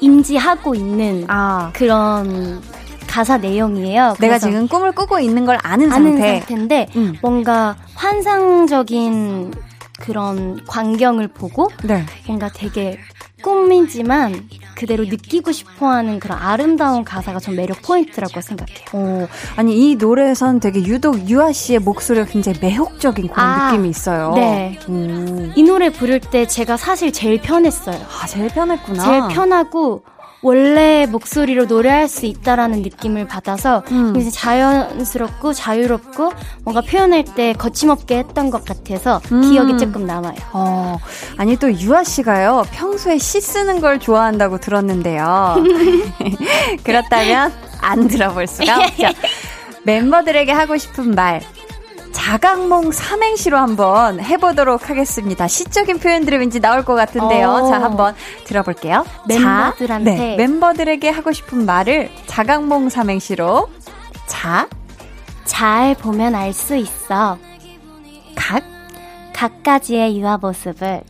인지하고 있는 아, 그런 가사 내용이에요. 내가 지금 꿈을 꾸고 있는 걸 아는, 아는 상태. 상태인데 음. 뭔가 환상적인 그런 광경을 보고 네. 뭔가 되게 꿈이지만 그대로 느끼고 싶어하는 그런 아름다운 가사가 전 매력 포인트라고 생각해요. 어, 아니 이 노래에선 되게 유독 유아 씨의 목소리가 굉장히 매혹적인 그런 아, 느낌이 있어요. 네. 오. 이 노래 부를 때 제가 사실 제일 편했어요. 아, 제일 편했구나. 제일 편하고 원래 목소리로 노래할 수 있다라는 느낌을 받아서 음. 굉장히 자연스럽고 자유롭고 뭔가 표현할 때 거침없게 했던 것 같아서 음. 기억이 조금 남아요. 어, 아니 또 유아 씨가요 평소에 시 쓰는 걸 좋아한다고 들었는데요. 그렇다면 안 들어볼 수가 없죠. 멤버들에게 하고 싶은 말. 자각몽 삼행시로 한번 해보도록 하겠습니다. 시적인 표현들이 왠지 나올 것 같은데요. 어. 자, 한번 들어볼게요. 멤버들한테. 자, 네, 멤버들에게 하고 싶은 말을 자각몽 삼행시로 자, 잘 보면 알 수 있어. 각, 각가지의 유아 모습을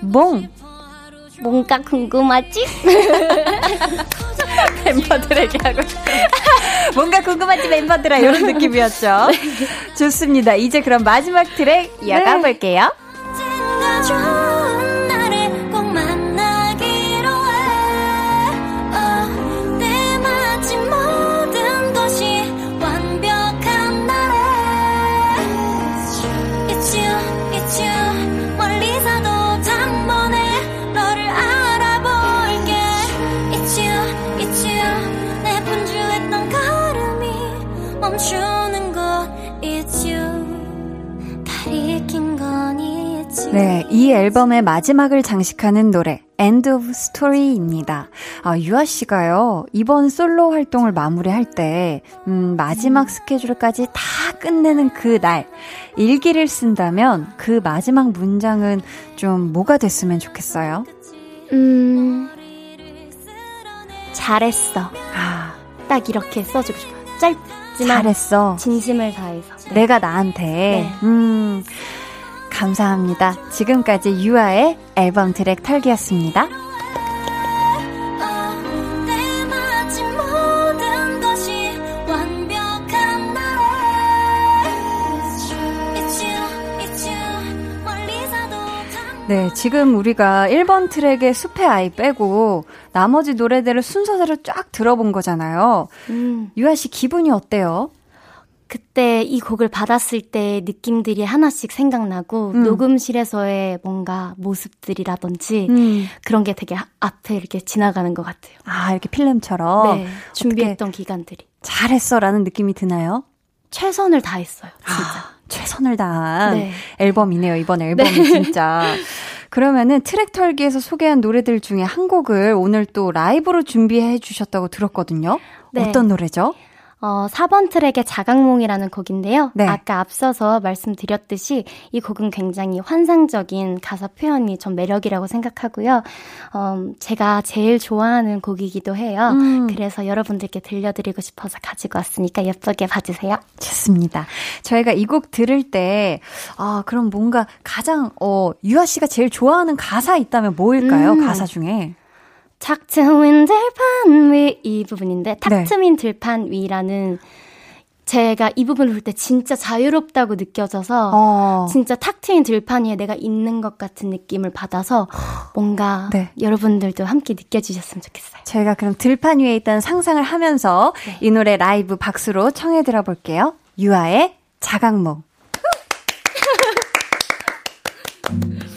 몽. 뭔가 궁금하지? 멤버들에게 하고 싶은 뭔가 궁금하지 멤버들아 이런 느낌이었죠. 좋습니다. 이제 그럼 마지막 트랙 이어가 볼게요. 네, 이 앨범의 마지막을 장식하는 노래 End of Story입니다. 아, 유아 씨가요 이번 솔로 활동을 마무리할 때 음, 마지막 스케줄까지 다 끝내는 그 날 일기를 쓴다면 그 마지막 문장은 좀 뭐가 됐으면 좋겠어요. 음, 잘했어. 아, 딱 이렇게 써주고 싶어요. 짧지만 잘했어. 진심을 다해서. 네. 내가 나한테. 네. 음, 감사합니다. 지금까지 유아의 앨범 트랙 털기였습니다. 네, 지금 우리가 1번 트랙의 숲의 아이 빼고 나머지 노래들을 순서대로 쫙 들어본 거잖아요. 음, 유아 씨 기분이 어때요? 그때 이 곡을 받았을 때 느낌들이 하나씩 생각나고 음. 녹음실에서의 뭔가 모습들이라든지 음. 그런 게 되게 하- 앞에 이렇게 지나가는 것 같아요. 아, 이렇게 필름처럼 네, 준비했던 기간들이 잘했어라는 느낌이 드나요? 최선을 다했어요. 진짜. 아, 최선을 다한 네. 앨범이네요. 이번 앨범이 진짜. 그러면은 트랙 털기에서 소개한 노래들 중에 한 곡을 오늘 또 라이브로 준비해 주셨다고 들었거든요. 네. 어떤 노래죠? 어, 4번 트랙의 자각몽이라는 곡인데요. 네. 아까 앞서서 말씀드렸듯이 이 곡은 굉장히 환상적인 가사 표현이 전 매력이라고 생각하고요. 어, 제가 제일 좋아하는 곡이기도 해요. 음. 그래서 여러분들께 들려드리고 싶어서 가지고 왔으니까 예쁘게 봐주세요. 좋습니다. 저희가 이 곡 들을 때, 아, 그럼 뭔가 가장, 어, 유아 씨가 제일 좋아하는 가사 있다면 뭐일까요? 음. 가사 중에. 탁 트인 들판 위 이 부분인데 탁 네. 트인 들판 위라는 제가 이 부분을 볼 때 진짜 자유롭다고 느껴져서 어. 진짜 탁 트인 들판 위에 내가 있는 것 같은 느낌을 받아서 뭔가 네. 여러분들도 함께 느껴주셨으면 좋겠어요. 저희가 그럼 들판 위에 있다는 상상을 하면서 네. 이 노래 라이브 박수로 청해 들어볼게요. 유아의 자각몽.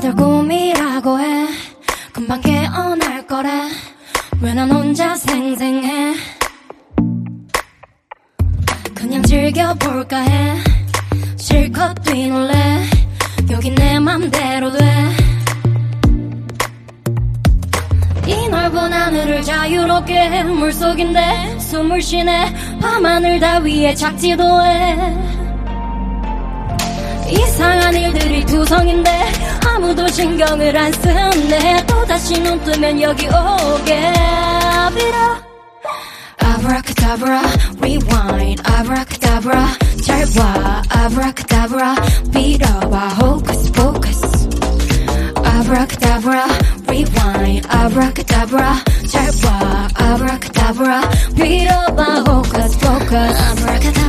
다들 꿈이라고 해. 금방 깨어날 거래. 왜 난 혼자 생생해? 그냥 즐겨볼까 해. 실컷 뛰놀래. 여기 내 맘대로 돼이 넓은 하늘을 자유롭게 물속인데 숨을 쉬네. 밤하늘 다 위에 착지도 해 이상한 일들이 투성인데 아무도 신경을 안 쓰네 또다시 눈 뜨면 여기 오게 빌어 Abracadabra, rewind, abracadabra, 잘 봐, abracadabra, 빌어봐, hocus pocus. Abracadabra, rewind, abracadabra, 잘 봐, abracadabra, 빌어봐, hocus pocus. Abracadabra,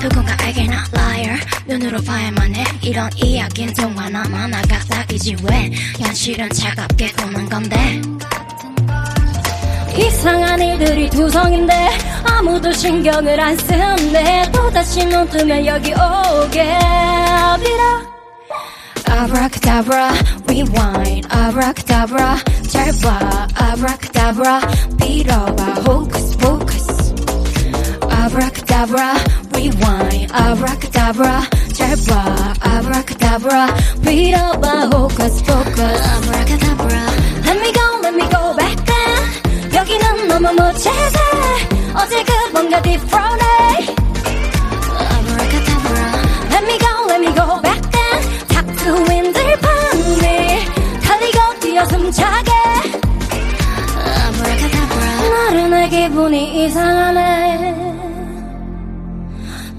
누군가에게 not liar. 눈으로 봐야만 해. 이런 이야기는 동화나 만화 같다이지 왜 현실은 차갑게 도는 건데? 이상한 일들이 투성인데 아무도 신경을 안 쓰네 또다시 눈 뜨면 여기 오게. 빌어 Abracadabra, rewind, abracadabra, 잘 봐, abracadabra, 빌어봐, hocus pocus. Abracadabra, rewind, abracadabra, 잘 봐, abracadabra, 빌어봐, hocus pocus. Abracadabra, let me go, let me go back then. 여기는 너무 멋지지, 어제 그 뭔가 different. Abracadabra, let me go, let me go back then. 탁 트인 들판위 달리고 뛰어 숨차게. Abracadabra, 나른한 기분이 이상하네.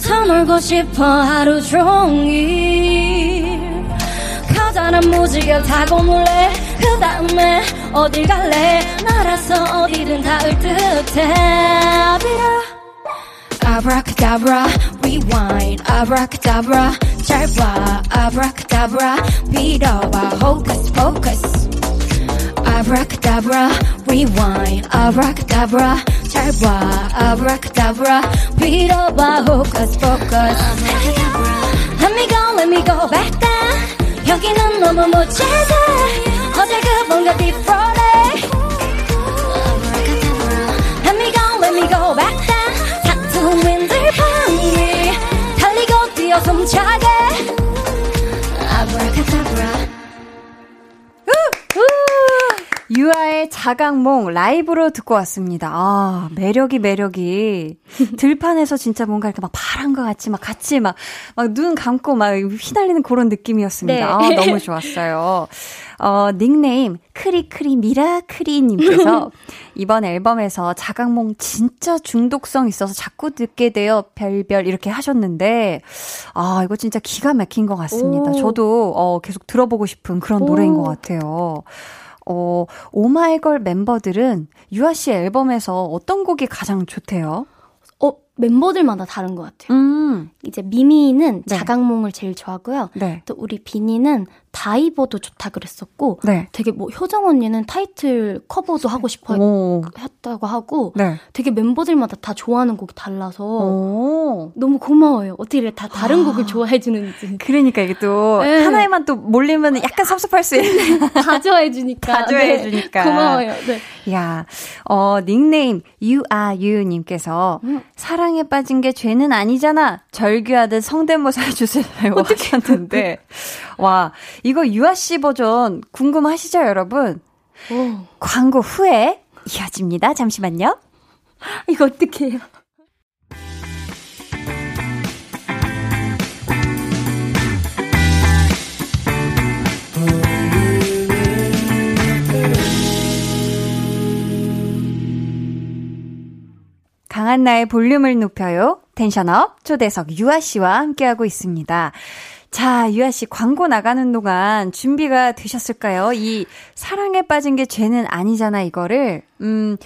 더 놀고 싶어 하루 종일 커다란 무지개 타고 놀래 그 다음에 어딜 갈래 날아서 어디든 닿을 듯해 Abracadabra, rewind, abracadabra, 잘 봐, abracadabra, 빌어봐, hocus pocus. Abracadabra, rewind, abracadabra, 잘 봐, abracadabra, 빌어봐, hocus pocus. Let me go, let me go back then. 여기는 너무 멋지지. 어제 그분과 different. Let me go, let me go back then. 탁 트인 들판위 달리고 뛰어 숨차게. 유아의 자각몽 라이브로 듣고 왔습니다. 아, 매력이 매력이. 들판에서 진짜 뭔가 이렇게 막 파란 것 같이 막 같이 막, 막 눈 감고 막 휘날리는 그런 느낌이었습니다. 네. 아, 너무 좋았어요. 어, 닉네임, 크리크리 미라크리님께서 이번 앨범에서 자각몽 진짜 중독성 있어서 자꾸 듣게 돼요. 별별 이렇게 하셨는데, 아, 이거 진짜 기가 막힌 것 같습니다. 오. 저도, 어, 계속 들어보고 싶은 그런 노래인 것 같아요. 어, 오마이걸 멤버들은 유아 씨 앨범에서 어떤 곡이 가장 좋대요? 어, 멤버들마다 다른 것 같아요. 음, 이제 미미는 네. 자각몽을 제일 좋아하고요. 네. 또 우리 비니는 다이버도 좋다 그랬었고, 네. 되게 뭐 효정 언니는 타이틀 커버도 하고 싶어 오, 했다고 하고, 네. 되게 멤버들마다 다 좋아하는 곡이 달라서 오. 너무 고마워요. 어떻게 이렇게 다 다른 곡을 좋아해 주는지. 그러니까 이게 또 네. 하나에만 또 몰리면 약간 섭섭할 수 있는. 다 좋아해 주니까. 다 좋아해 주니까. 고마워요. 네. 야, 어, 닉네임 유아유 님께서 음. 사랑에 빠진 게 죄는 아니잖아. 절규하듯 성대모사 해 주세요. 하셨는데 와, 이거 유아 씨 버전 궁금하시죠, 여러분? 오, 광고 후에 이어집니다. 잠시만요. 이거 어떻게 해요? 강한 나의 볼륨을 높여요. 텐션업 초대석 유아 씨와 함께하고 있습니다. 자, 유아 씨 광고 나가는 동안 준비가 되셨을까요? 이 사랑에 빠진 게 죄는 아니잖아 이거를 음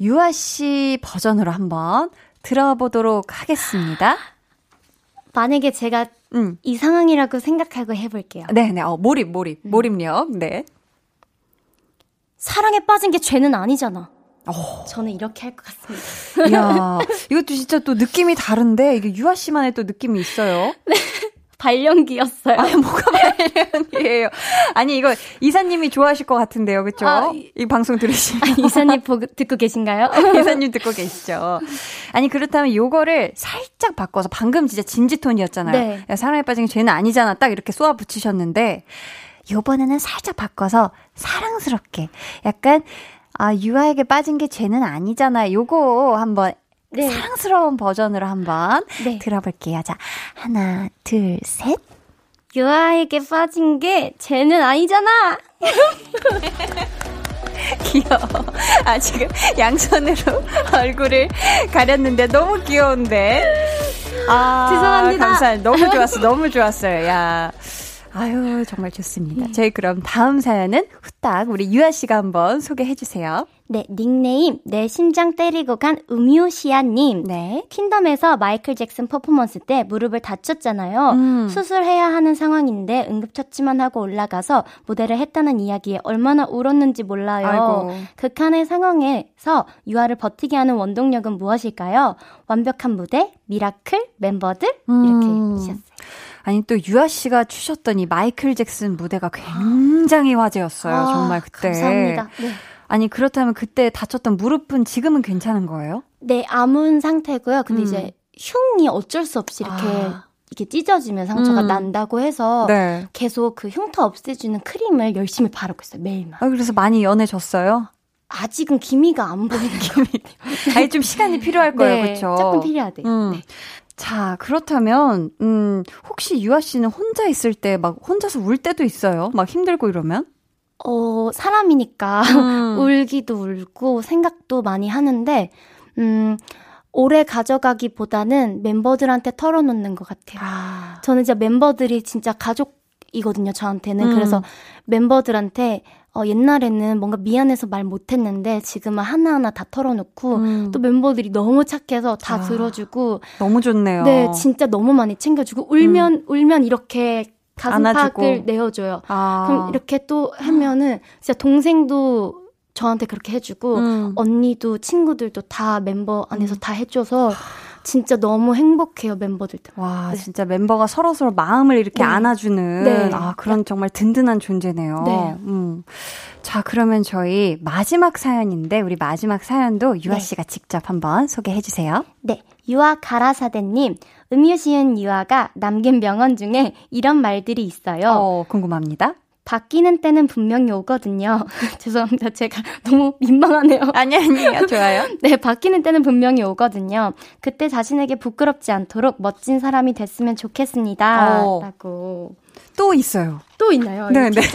유아 씨 버전으로 한번 들어보도록 하겠습니다. 만약에 제가 음. 이 상황이라고 생각하고 해볼게요. 네, 네. 어, 몰입, 몰입. 몰입력. 네. 사랑에 빠진 게 죄는 아니잖아. 어. 저는 이렇게 할 것 같습니다. 이야, 이것도 진짜 또 느낌이 다른데 이게 유아 씨만의 또 느낌이 있어요. 발연기였어요. 아니, 뭐가 발연기예요? 아니, 이거 이사님이 좋아하실 것 같은데요, 그쵸? 아, 이 방송 들으시면. 아니, 이사님 보고, 듣고 계신가요? 이사님 듣고 계시죠? 아니, 그렇다면 요거를 살짝 바꿔서 방금 진짜 진지 톤이었잖아요. 네. 야, 사랑에 빠진 게 죄는 아니잖아. 딱 이렇게 쏘아 붙이셨는데, 요번에는 살짝 바꿔서 사랑스럽게. 약간, 아, 유아에게 빠진 게 죄는 아니잖아. 요거 한번 네. 사랑스러운 버전으로 한번 네. 들어볼게요. 자, 하나, 둘, 셋. 유아에게 빠진 게 쟤는 아니잖아. 귀여워. 아, 지금 양손으로 얼굴을 가렸는데 너무 귀여운데. 아, 죄송합니다. 감사합니다. 너무 좋았어. 너무 좋았어요. 야. 아유, 정말 좋습니다. 저희 그럼 다음 사연은 후딱 우리 유아 씨가 한번 소개해 주세요. 네, 닉네임 내 심장 때리고 간 음유시아님. 네. 킹덤에서 마이클 잭슨 퍼포먼스 때 무릎을 다쳤잖아요. 음. 수술해야 하는 상황인데 응급처치만 하고 올라가서 무대를 했다는 이야기에 얼마나 울었는지 몰라요. 아이고. 극한의 상황에서 유아를 버티게 하는 원동력은 무엇일까요? 완벽한 무대, 미라클, 멤버들 이렇게 음. 주셨어요. 아니 또 유아 씨가 추셨던 이 마이클 잭슨 무대가 굉장히 화제였어요. 아, 정말 그때. 감사합니다. 네. 아니 그렇다면 그때 다쳤던 무릎은 지금은 괜찮은 거예요? 네, 아문 상태고요. 근데 음. 이제 흉이 어쩔 수 없이 이렇게 아. 이렇게 찢어지면 상처가 음. 난다고 해서 네. 계속 그 흉터 없애주는 크림을 열심히 바르고 있어요. 매일만. 아, 그래서 많이 연해졌어요? 아직은 기미가 안 보이는 기미. 아니, 좀 시간이 필요할 거예요, 네, 그쵸? 조금 필요하대요. 음. 네. 자, 그렇다면, 음, 혹시 유아 씨는 혼자 있을 때 막 혼자서 울 때도 있어요? 막 힘들고 이러면? 어, 사람이니까 음. 울기도 울고 생각도 많이 하는데, 음, 오래 가져가기보다는 멤버들한테 털어놓는 것 같아요. 아. 저는 진짜 멤버들이 진짜 가족 이거든요, 저한테는. 음. 그래서 멤버들한테 어, 옛날에는 뭔가 미안해서 말 못했는데 지금은 하나하나 다 털어놓고 음. 또 멤버들이 너무 착해서 다 아. 들어주고 너무 좋네요. 네, 진짜 너무 많이 챙겨주고 울면 울면 이렇게 가슴팍을. 내어줘요. 아. 그럼 이렇게 또 하면은 진짜 동생도 저한테 그렇게 해주고 음. 언니도 친구들도 다 멤버 안에서 다 해줘서 진짜 너무 행복해요 멤버들 때문에. 와, 네. 진짜 멤버가 서로 서로 마음을 이렇게 네. 안아주는, 네. 아, 그런 정말 든든한 존재네요. 네. 음. 자, 그러면 저희 마지막 사연인데, 우리 마지막 사연도 유아 네. 씨가 직접 한번 소개해 주세요. 네, 유아 가라사대님, 음유 시은 유아가 남긴 명언 중에 이런 말들이 있어요. 어, 궁금합니다. 바뀌는 때는 분명히 오거든요. 죄송합니다. 제가 너무 민망하네요. 아니, 아니요. 좋아요. 네, 바뀌는 때는 분명히 오거든요. 그때 자신에게 부끄럽지 않도록 멋진 사람이 됐으면 좋겠습니다. 어. 라고. 또 있어요. 또 있나요? 네, 네.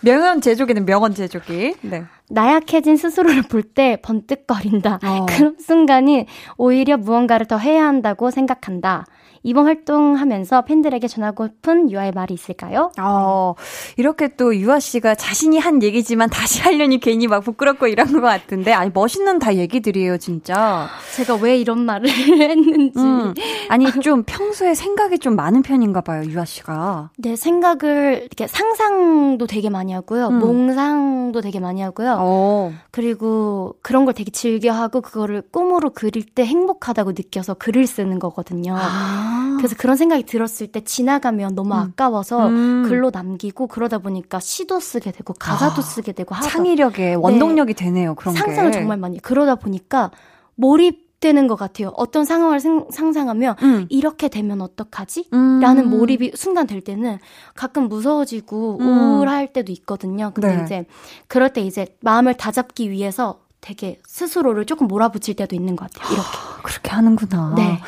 명언 제조기는 명언 제조기. 네. 나약해진 스스로를 볼 때 번뜩거린다. 어. 그런 순간이 오히려 무언가를 더 해야 한다고 생각한다. 이번 활동하면서 팬들에게 전하고픈 유아의 말이 있을까요? 어, 이렇게 또 유아 씨가 자신이 한 얘기지만 다시 하려니 괜히 막 부끄럽고 이런 것 같은데, 아니, 멋있는 다 얘기들이에요, 진짜. 제가 왜 이런 말을 했는지. 음. 아니, 좀 평소에 생각이 좀 많은 편인가 봐요, 유아 씨가. 네, 생각을, 이렇게 상상도 되게 많이 하고요. 음. 몽상도 되게 많이 하고요. 어. 그리고 그런 걸 되게 즐겨하고 그거를 꿈으로 그릴 때 행복하다고 느껴서 글을 쓰는 거거든요. 아. 그래서 그런 생각이 들었을 때 지나가면 너무 음. 아까워서 음. 글로 남기고 그러다 보니까 시도 쓰게 되고 가사도 아, 쓰게 되고 하다 창의력에 원동력이 되되네요 그런 게. 상상을 정말 많이. 그러다 보니까 몰입 되는 것 같아요. 어떤 상황을 생- 상상하면 음. 이렇게 되면 어떡하지? 음. 라는 몰입이 순간 될 때는 가끔 무서워지고 음. 우울할 때도 있거든요. 근데 네. 이제 그럴 때 이제 마음을 다잡기 위해서 되게 스스로를 조금 몰아붙일 때도 있는 것 같아요. 이렇게. 그렇게 하는구나. 네.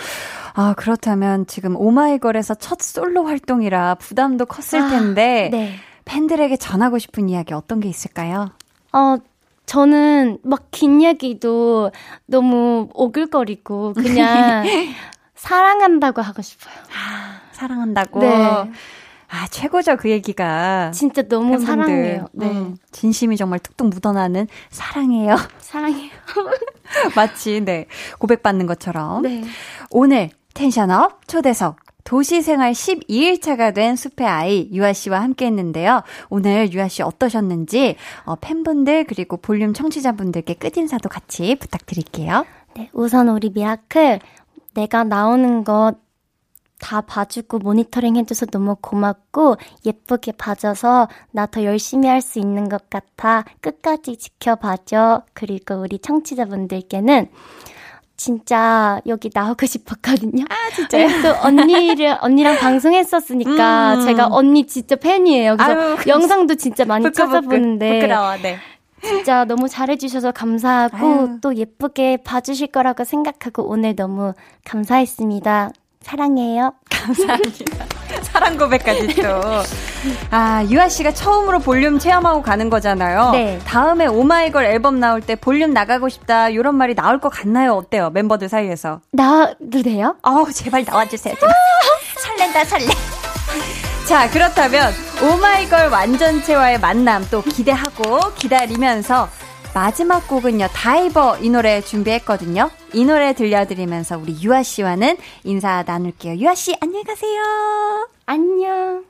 아, 그렇다면 지금 오마이걸에서 첫 솔로 활동이라 부담도 컸을 아, 텐데, 네. 팬들에게 전하고 싶은 이야기 어떤 게 있을까요? 어, 저는 막 긴 얘기도 너무 오글거리고 그냥 사랑한다고 하고 싶어요. 사랑한다고. 네. 아, 최고죠, 그 얘기가. 진짜 너무 팬분들. 사랑해요. 네. 음, 진심이 정말 뚝뚝 묻어나는 사랑해요. 사랑해요. 마치, 네. 고백받는 것처럼. 네. 오늘 tension up 초대석 도시생활 12일차가 된 숲의 아이 유아 씨와 함께 했는데요. 오늘 유아 씨 어떠셨는지 어, 팬분들 그리고 볼륨 청취자분들께 끝인사도 같이 부탁드릴게요. 네, 우선 우리 미라클 내가 나오는 것 다 봐주고 모니터링 해줘서 너무 고맙고 예쁘게 봐줘서 나 더 열심히 할 수 있는 것 같아. 끝까지 지켜봐줘. 그리고 우리 청취자분들께는 진짜 여기 나오고 싶었거든요. 아, 진짜요? 또 언니를, 언니랑 방송했었으니까 음. 제가 언니 진짜 팬이에요. 그래서 아유, 영상도 진짜 많이 부끄부끄. 찾아보는데. 부끄러워, 네. 진짜 너무 잘해주셔서 감사하고 아유. 또 예쁘게 봐주실 거라고 생각하고 오늘 너무 감사했습니다. 사랑해요. 감사합니다. 사랑 고백까지 또. 아, 유아 씨가 처음으로 볼륨 체험하고 가는 거잖아요. 네. 다음에 오마이걸 앨범 나올 때 볼륨 나가고 싶다, 이런 말이 나올 것 같나요? 어때요? 멤버들 사이에서. 나도 돼요? 어우, 제발 나와주세요. 설렌다, 설레. 자, 그렇다면 오마이걸 완전체와의 만남 또 기대하고 기다리면서 마지막 곡은요, 다이버 이 노래 준비했거든요. 이 노래 들려드리면서 우리 유아 씨와는 인사 나눌게요. 유아 씨, 안녕히 가세요. 안녕.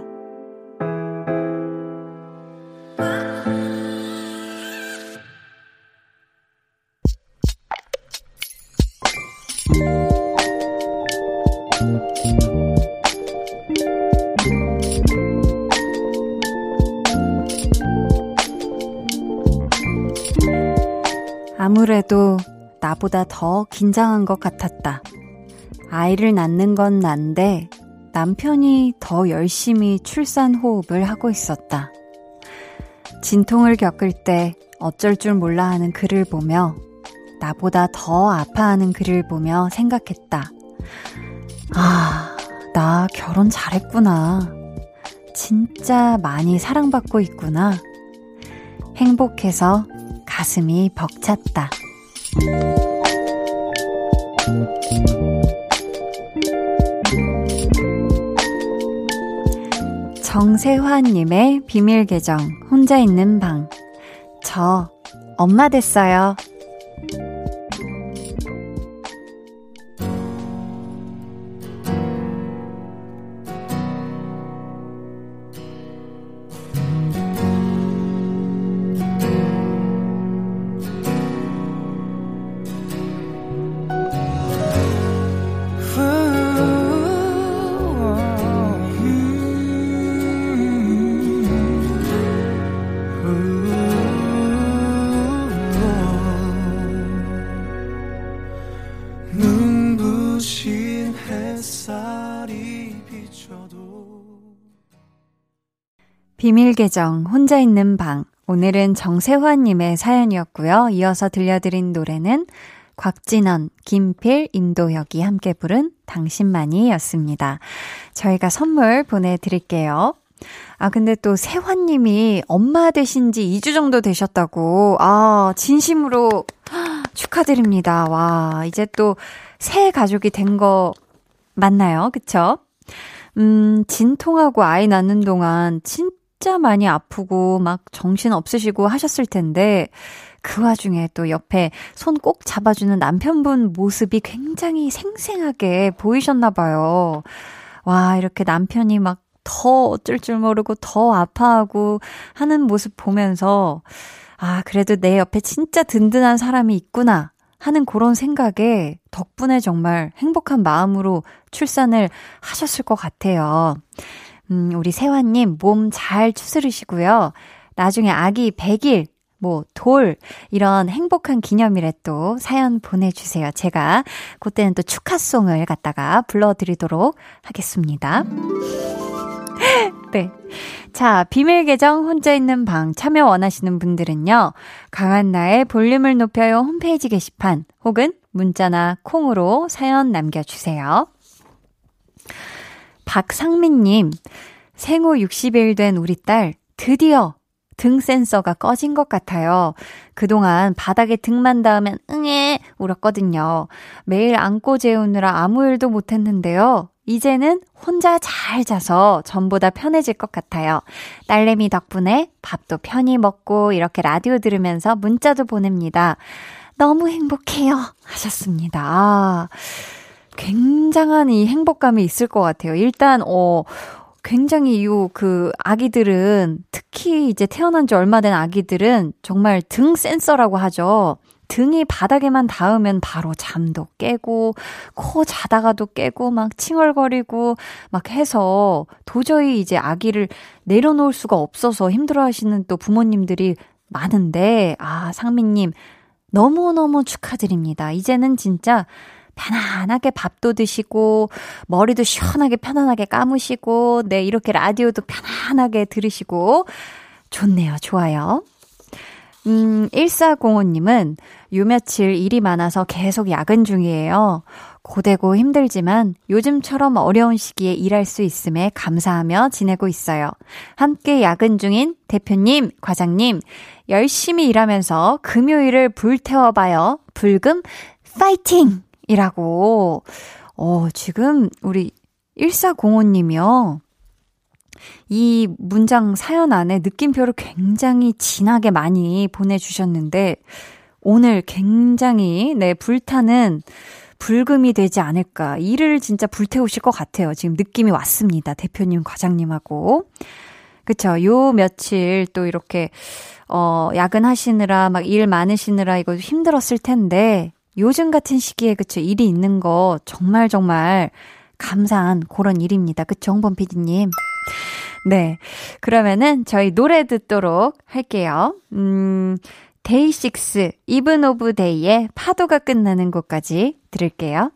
아무래도 나보다 더 긴장한 것 같았다. 아이를 낳는 건 난데 남편이 더 열심히 출산 호흡을 하고 있었다. 진통을 겪을 때 어쩔 줄 몰라 하는 그를 보며 나보다 더 아파하는 그를 보며 생각했다. 아, 나 결혼 잘했구나. 진짜 많이 사랑받고 있구나. 행복해서 가슴이 벅찼다. 정세환님의 비밀 계정, 혼자 있는 방. 저, 엄마 됐어요. 비밀 계정, 혼자 있는 방. 오늘은 정세환님의 사연이었고요. 이어서 들려드린 노래는 곽진원, 김필, 임도혁이 함께 부른 당신만이 였습니다. 저희가 선물 보내드릴게요. 아, 근데 또 세환님이 엄마 되신 지 2주 정도 되셨다고. 아, 진심으로 축하드립니다. 와, 이제 또 새 가족이 된 거 맞나요? 그쵸? 음, 진통하고 아이 낳는 동안 진 짜 많이 아프고 막 정신 없으시고 하셨을 텐데 그 와중에 또 옆에 손 꼭 잡아주는 남편분 모습이 굉장히 생생하게 보이셨나 봐요. 와, 이렇게 남편이 막 더 어쩔 줄 모르고 더 아파하고 하는 모습 보면서 아, 그래도 내 옆에 진짜 든든한 사람이 있구나 하는 그런 생각에 덕분에 정말 행복한 마음으로 출산을 하셨을 것 같아요. 음, 우리 세환님 몸 잘 추스르시고요. 나중에 아기 100일, 뭐, 돌, 이런 행복한 기념일에 또 사연 보내주세요. 제가 그때는 또 축하송을 갖다가 불러드리도록 하겠습니다. 네. 자, 비밀 계정 혼자 있는 방 참여 원하시는 분들은요. 강한 나의 볼륨을 높여요 홈페이지 게시판 혹은 문자나 콩으로 사연 남겨주세요. 박상민님, 생후 60일 된 우리 딸 드디어 등 센서가 꺼진 것 같아요. 그동안 바닥에 등만 닿으면 응애 울었거든요. 매일 안고 재우느라 아무 일도 못했는데요. 이제는 혼자 잘 자서 전보다 편해질 것 같아요. 딸내미 덕분에 밥도 편히 먹고 이렇게 라디오 들으면서 문자도 보냅니다. 너무 행복해요. 하셨습니다. 아, 굉장한 이 행복감이 있을 것 같아요. 일단, 어, 굉장히 요, 그, 아기들은, 특히 이제 태어난 지 얼마 된 아기들은 정말 등 센서라고 하죠. 등이 바닥에만 닿으면 바로 잠도 깨고, 코 자다가도 깨고, 막 칭얼거리고, 막 해서 도저히 이제 아기를 내려놓을 수가 없어서 힘들어 하시는 또 부모님들이 많은데, 아, 상민님, 너무너무 축하드립니다. 이제는 진짜 편안하게 밥도 드시고, 머리도 시원하게 편안하게 감으시고, 네, 이렇게 라디오도 편안하게 들으시고, 좋네요. 좋아요. 음, 1405님은 요 며칠 일이 많아서 계속 야근 중이에요. 고되고 힘들지만 요즘처럼 어려운 시기에 일할 수 있음에 감사하며 지내고 있어요. 함께 야근 중인 대표님, 과장님, 열심히 일하면서 금요일을 불태워봐요. 불금 파이팅! 이라고. 어, 지금 우리 1405님이요. 이 문장 사연 안에 느낌표를 굉장히 진하게 많이 보내주셨는데, 오늘 굉장히, 네, 불타는 불금이 되지 않을까. 일을 진짜 불태우실 것 같아요. 지금 느낌이 왔습니다. 대표님, 과장님하고. 그쵸. 요 며칠 또 이렇게, 어, 야근하시느라, 막 일 많으시느라 이거 힘들었을 텐데, 요즘 같은 시기에 그쵸. 일이 있는 거 정말 정말 감사한 그런 일입니다. 그쵸. 홍범 PD님. 네. 그러면은 저희 노래 듣도록 할게요. 음, 데이식스, 이븐 오브 데이의 파도가 끝나는 곳까지 들을게요.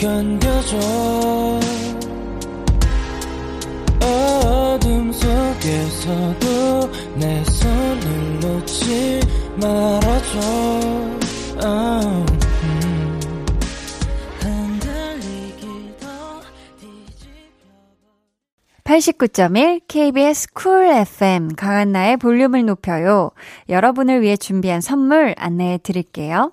견뎌줘 어둠 속에서도 내 손을 놓지 말아줘 oh, 음. 흔들리기도 뒤집혀 89.1 KBS 쿨 FM 강한나의 볼륨을 높여요. 여러분을 위해 준비한 선물 안내해 드릴게요.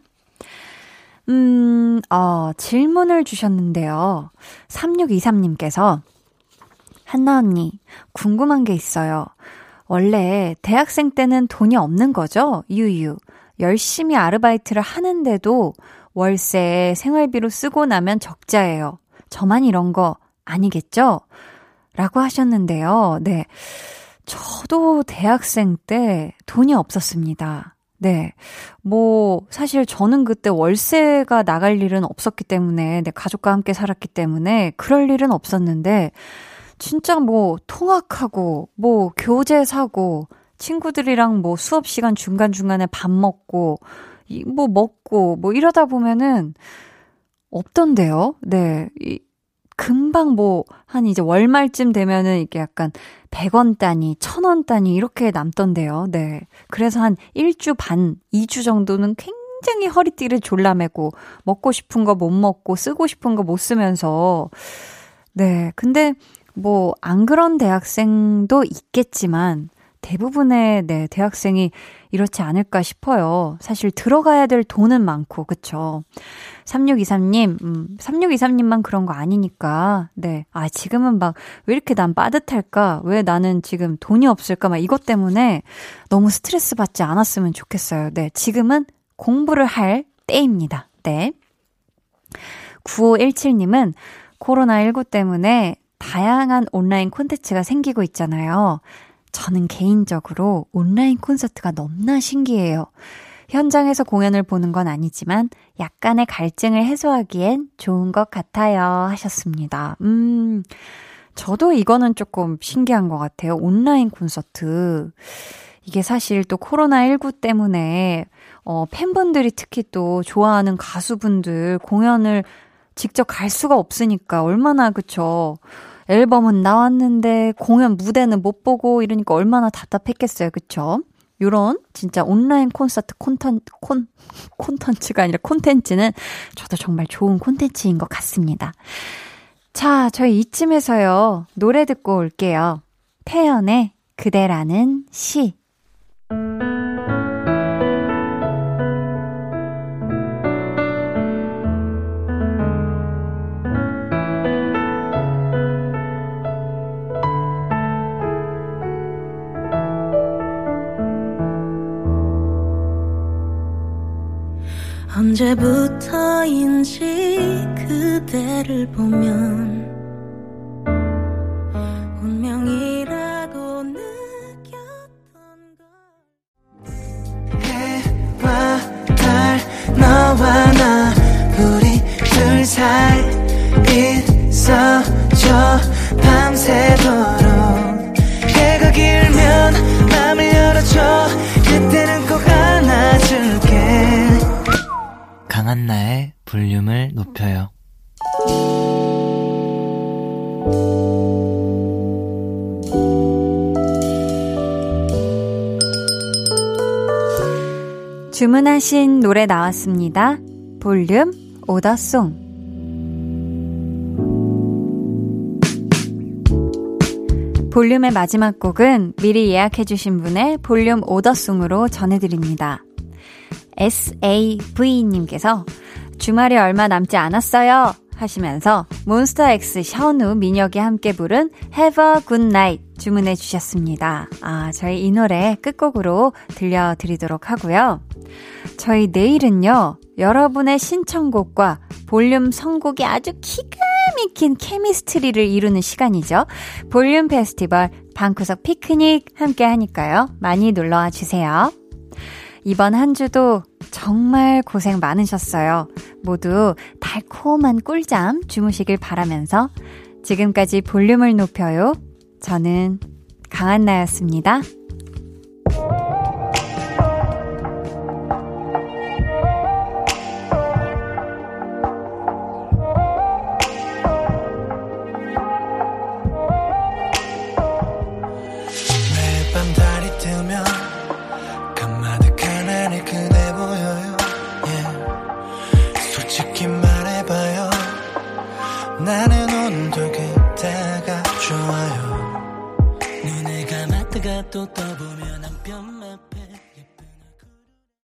음, 어, 질문을 주셨는데요. 3623님께서, 한나 언니, 궁금한 게 있어요. 원래 대학생 때는 돈이 없는 거죠? 유유. 열심히 아르바이트를 하는데도 월세, 생활비로 쓰고 나면 적자예요. 저만 이런 거 아니겠죠? 라고 하셨는데요. 네. 저도 대학생 때 돈이 없었습니다. 네. 뭐, 사실 저는 그때 월세가 나갈 일은 없었기 때문에, 네, 가족과 함께 살았기 때문에, 그럴 일은 없었는데, 진짜 뭐, 통학하고, 뭐, 교재 사고, 친구들이랑 뭐, 수업 시간 중간중간에 밥 먹고, 이, 뭐, 먹고, 뭐, 이러다 보면은, 없던데요? 네. 이, 금방 뭐, 한 이제 월말쯤 되면은 이게 약간 100원 단위, 1000원 단위 이렇게 남던데요. 네. 그래서 한 1주 반, 2주 정도는 굉장히 허리띠를 졸라매고 먹고 싶은 거 못 먹고 쓰고 싶은 거 못 쓰면서 네. 근데 뭐 안 그런 대학생도 있겠지만 대부분의 네, 대학생이 이렇지 않을까 싶어요. 사실 들어가야 될 돈은 많고, 그쵸? 3623님, 음, 3623님만 그런 거 아니니까, 네. 아, 지금은 막, 왜 이렇게 난 빠듯할까? 왜 나는 지금 돈이 없을까? 막 이것 때문에 너무 스트레스 받지 않았으면 좋겠어요. 네. 지금은 공부를 할 때입니다. 네. 9517님은 코로나19 때문에 다양한 온라인 콘텐츠가 생기고 있잖아요. 저는 개인적으로 온라인 콘서트가 너무나 신기해요. 현장에서 공연을 보는 건 아니지만 약간의 갈증을 해소하기엔 좋은 것 같아요. 하셨습니다. 음, 저도 이거는 조금 신기한 것 같아요. 온라인 콘서트. 이게 사실 또 코로나19 때문에, 어, 팬분들이 특히 또 좋아하는 가수분들 공연을 직접 갈 수가 없으니까 얼마나, 그쵸. 앨범은 나왔는데 공연 무대는 못 보고 이러니까 얼마나 답답했겠어요. 그쵸? 요런 진짜 온라인 콘서트 콘텐 콘 콘텐츠가 아니라 콘텐츠는 저도 정말 좋은 콘텐츠인 것 같습니다. 자, 저희 이쯤에서요. 노래 듣고 올게요. 태연의 그대라는 시. 언제부터인지 그대를 보면 나왔습니다. 볼륨 오더송. 볼륨의 마지막 곡은 미리 예약해주신 분의 볼륨 오더송으로 전해드립니다. SAV님께서 주말이 얼마 남지 않았어요. 하시면서 몬스타엑스 션우 민혁이 함께 부른 Have a Good Night 주문해 주셨습니다. 아, 저희 이 노래 끝곡으로 들려드리도록 하고요. 저희 내일은요, 여러분의 신청곡과 볼륨 선곡이 아주 기가 막힌 케미스트리를 이루는 시간이죠. 볼륨 페스티벌 방구석 피크닉 함께 하니까요. 많이 놀러와 주세요. 이번 한 주도 정말 고생 많으셨어요. 모두 달콤한 꿀잠 주무시길 바라면서 지금까지 볼륨을 높여요. 저는 강한나였습니다. 또 떠보면 한뼘 앞에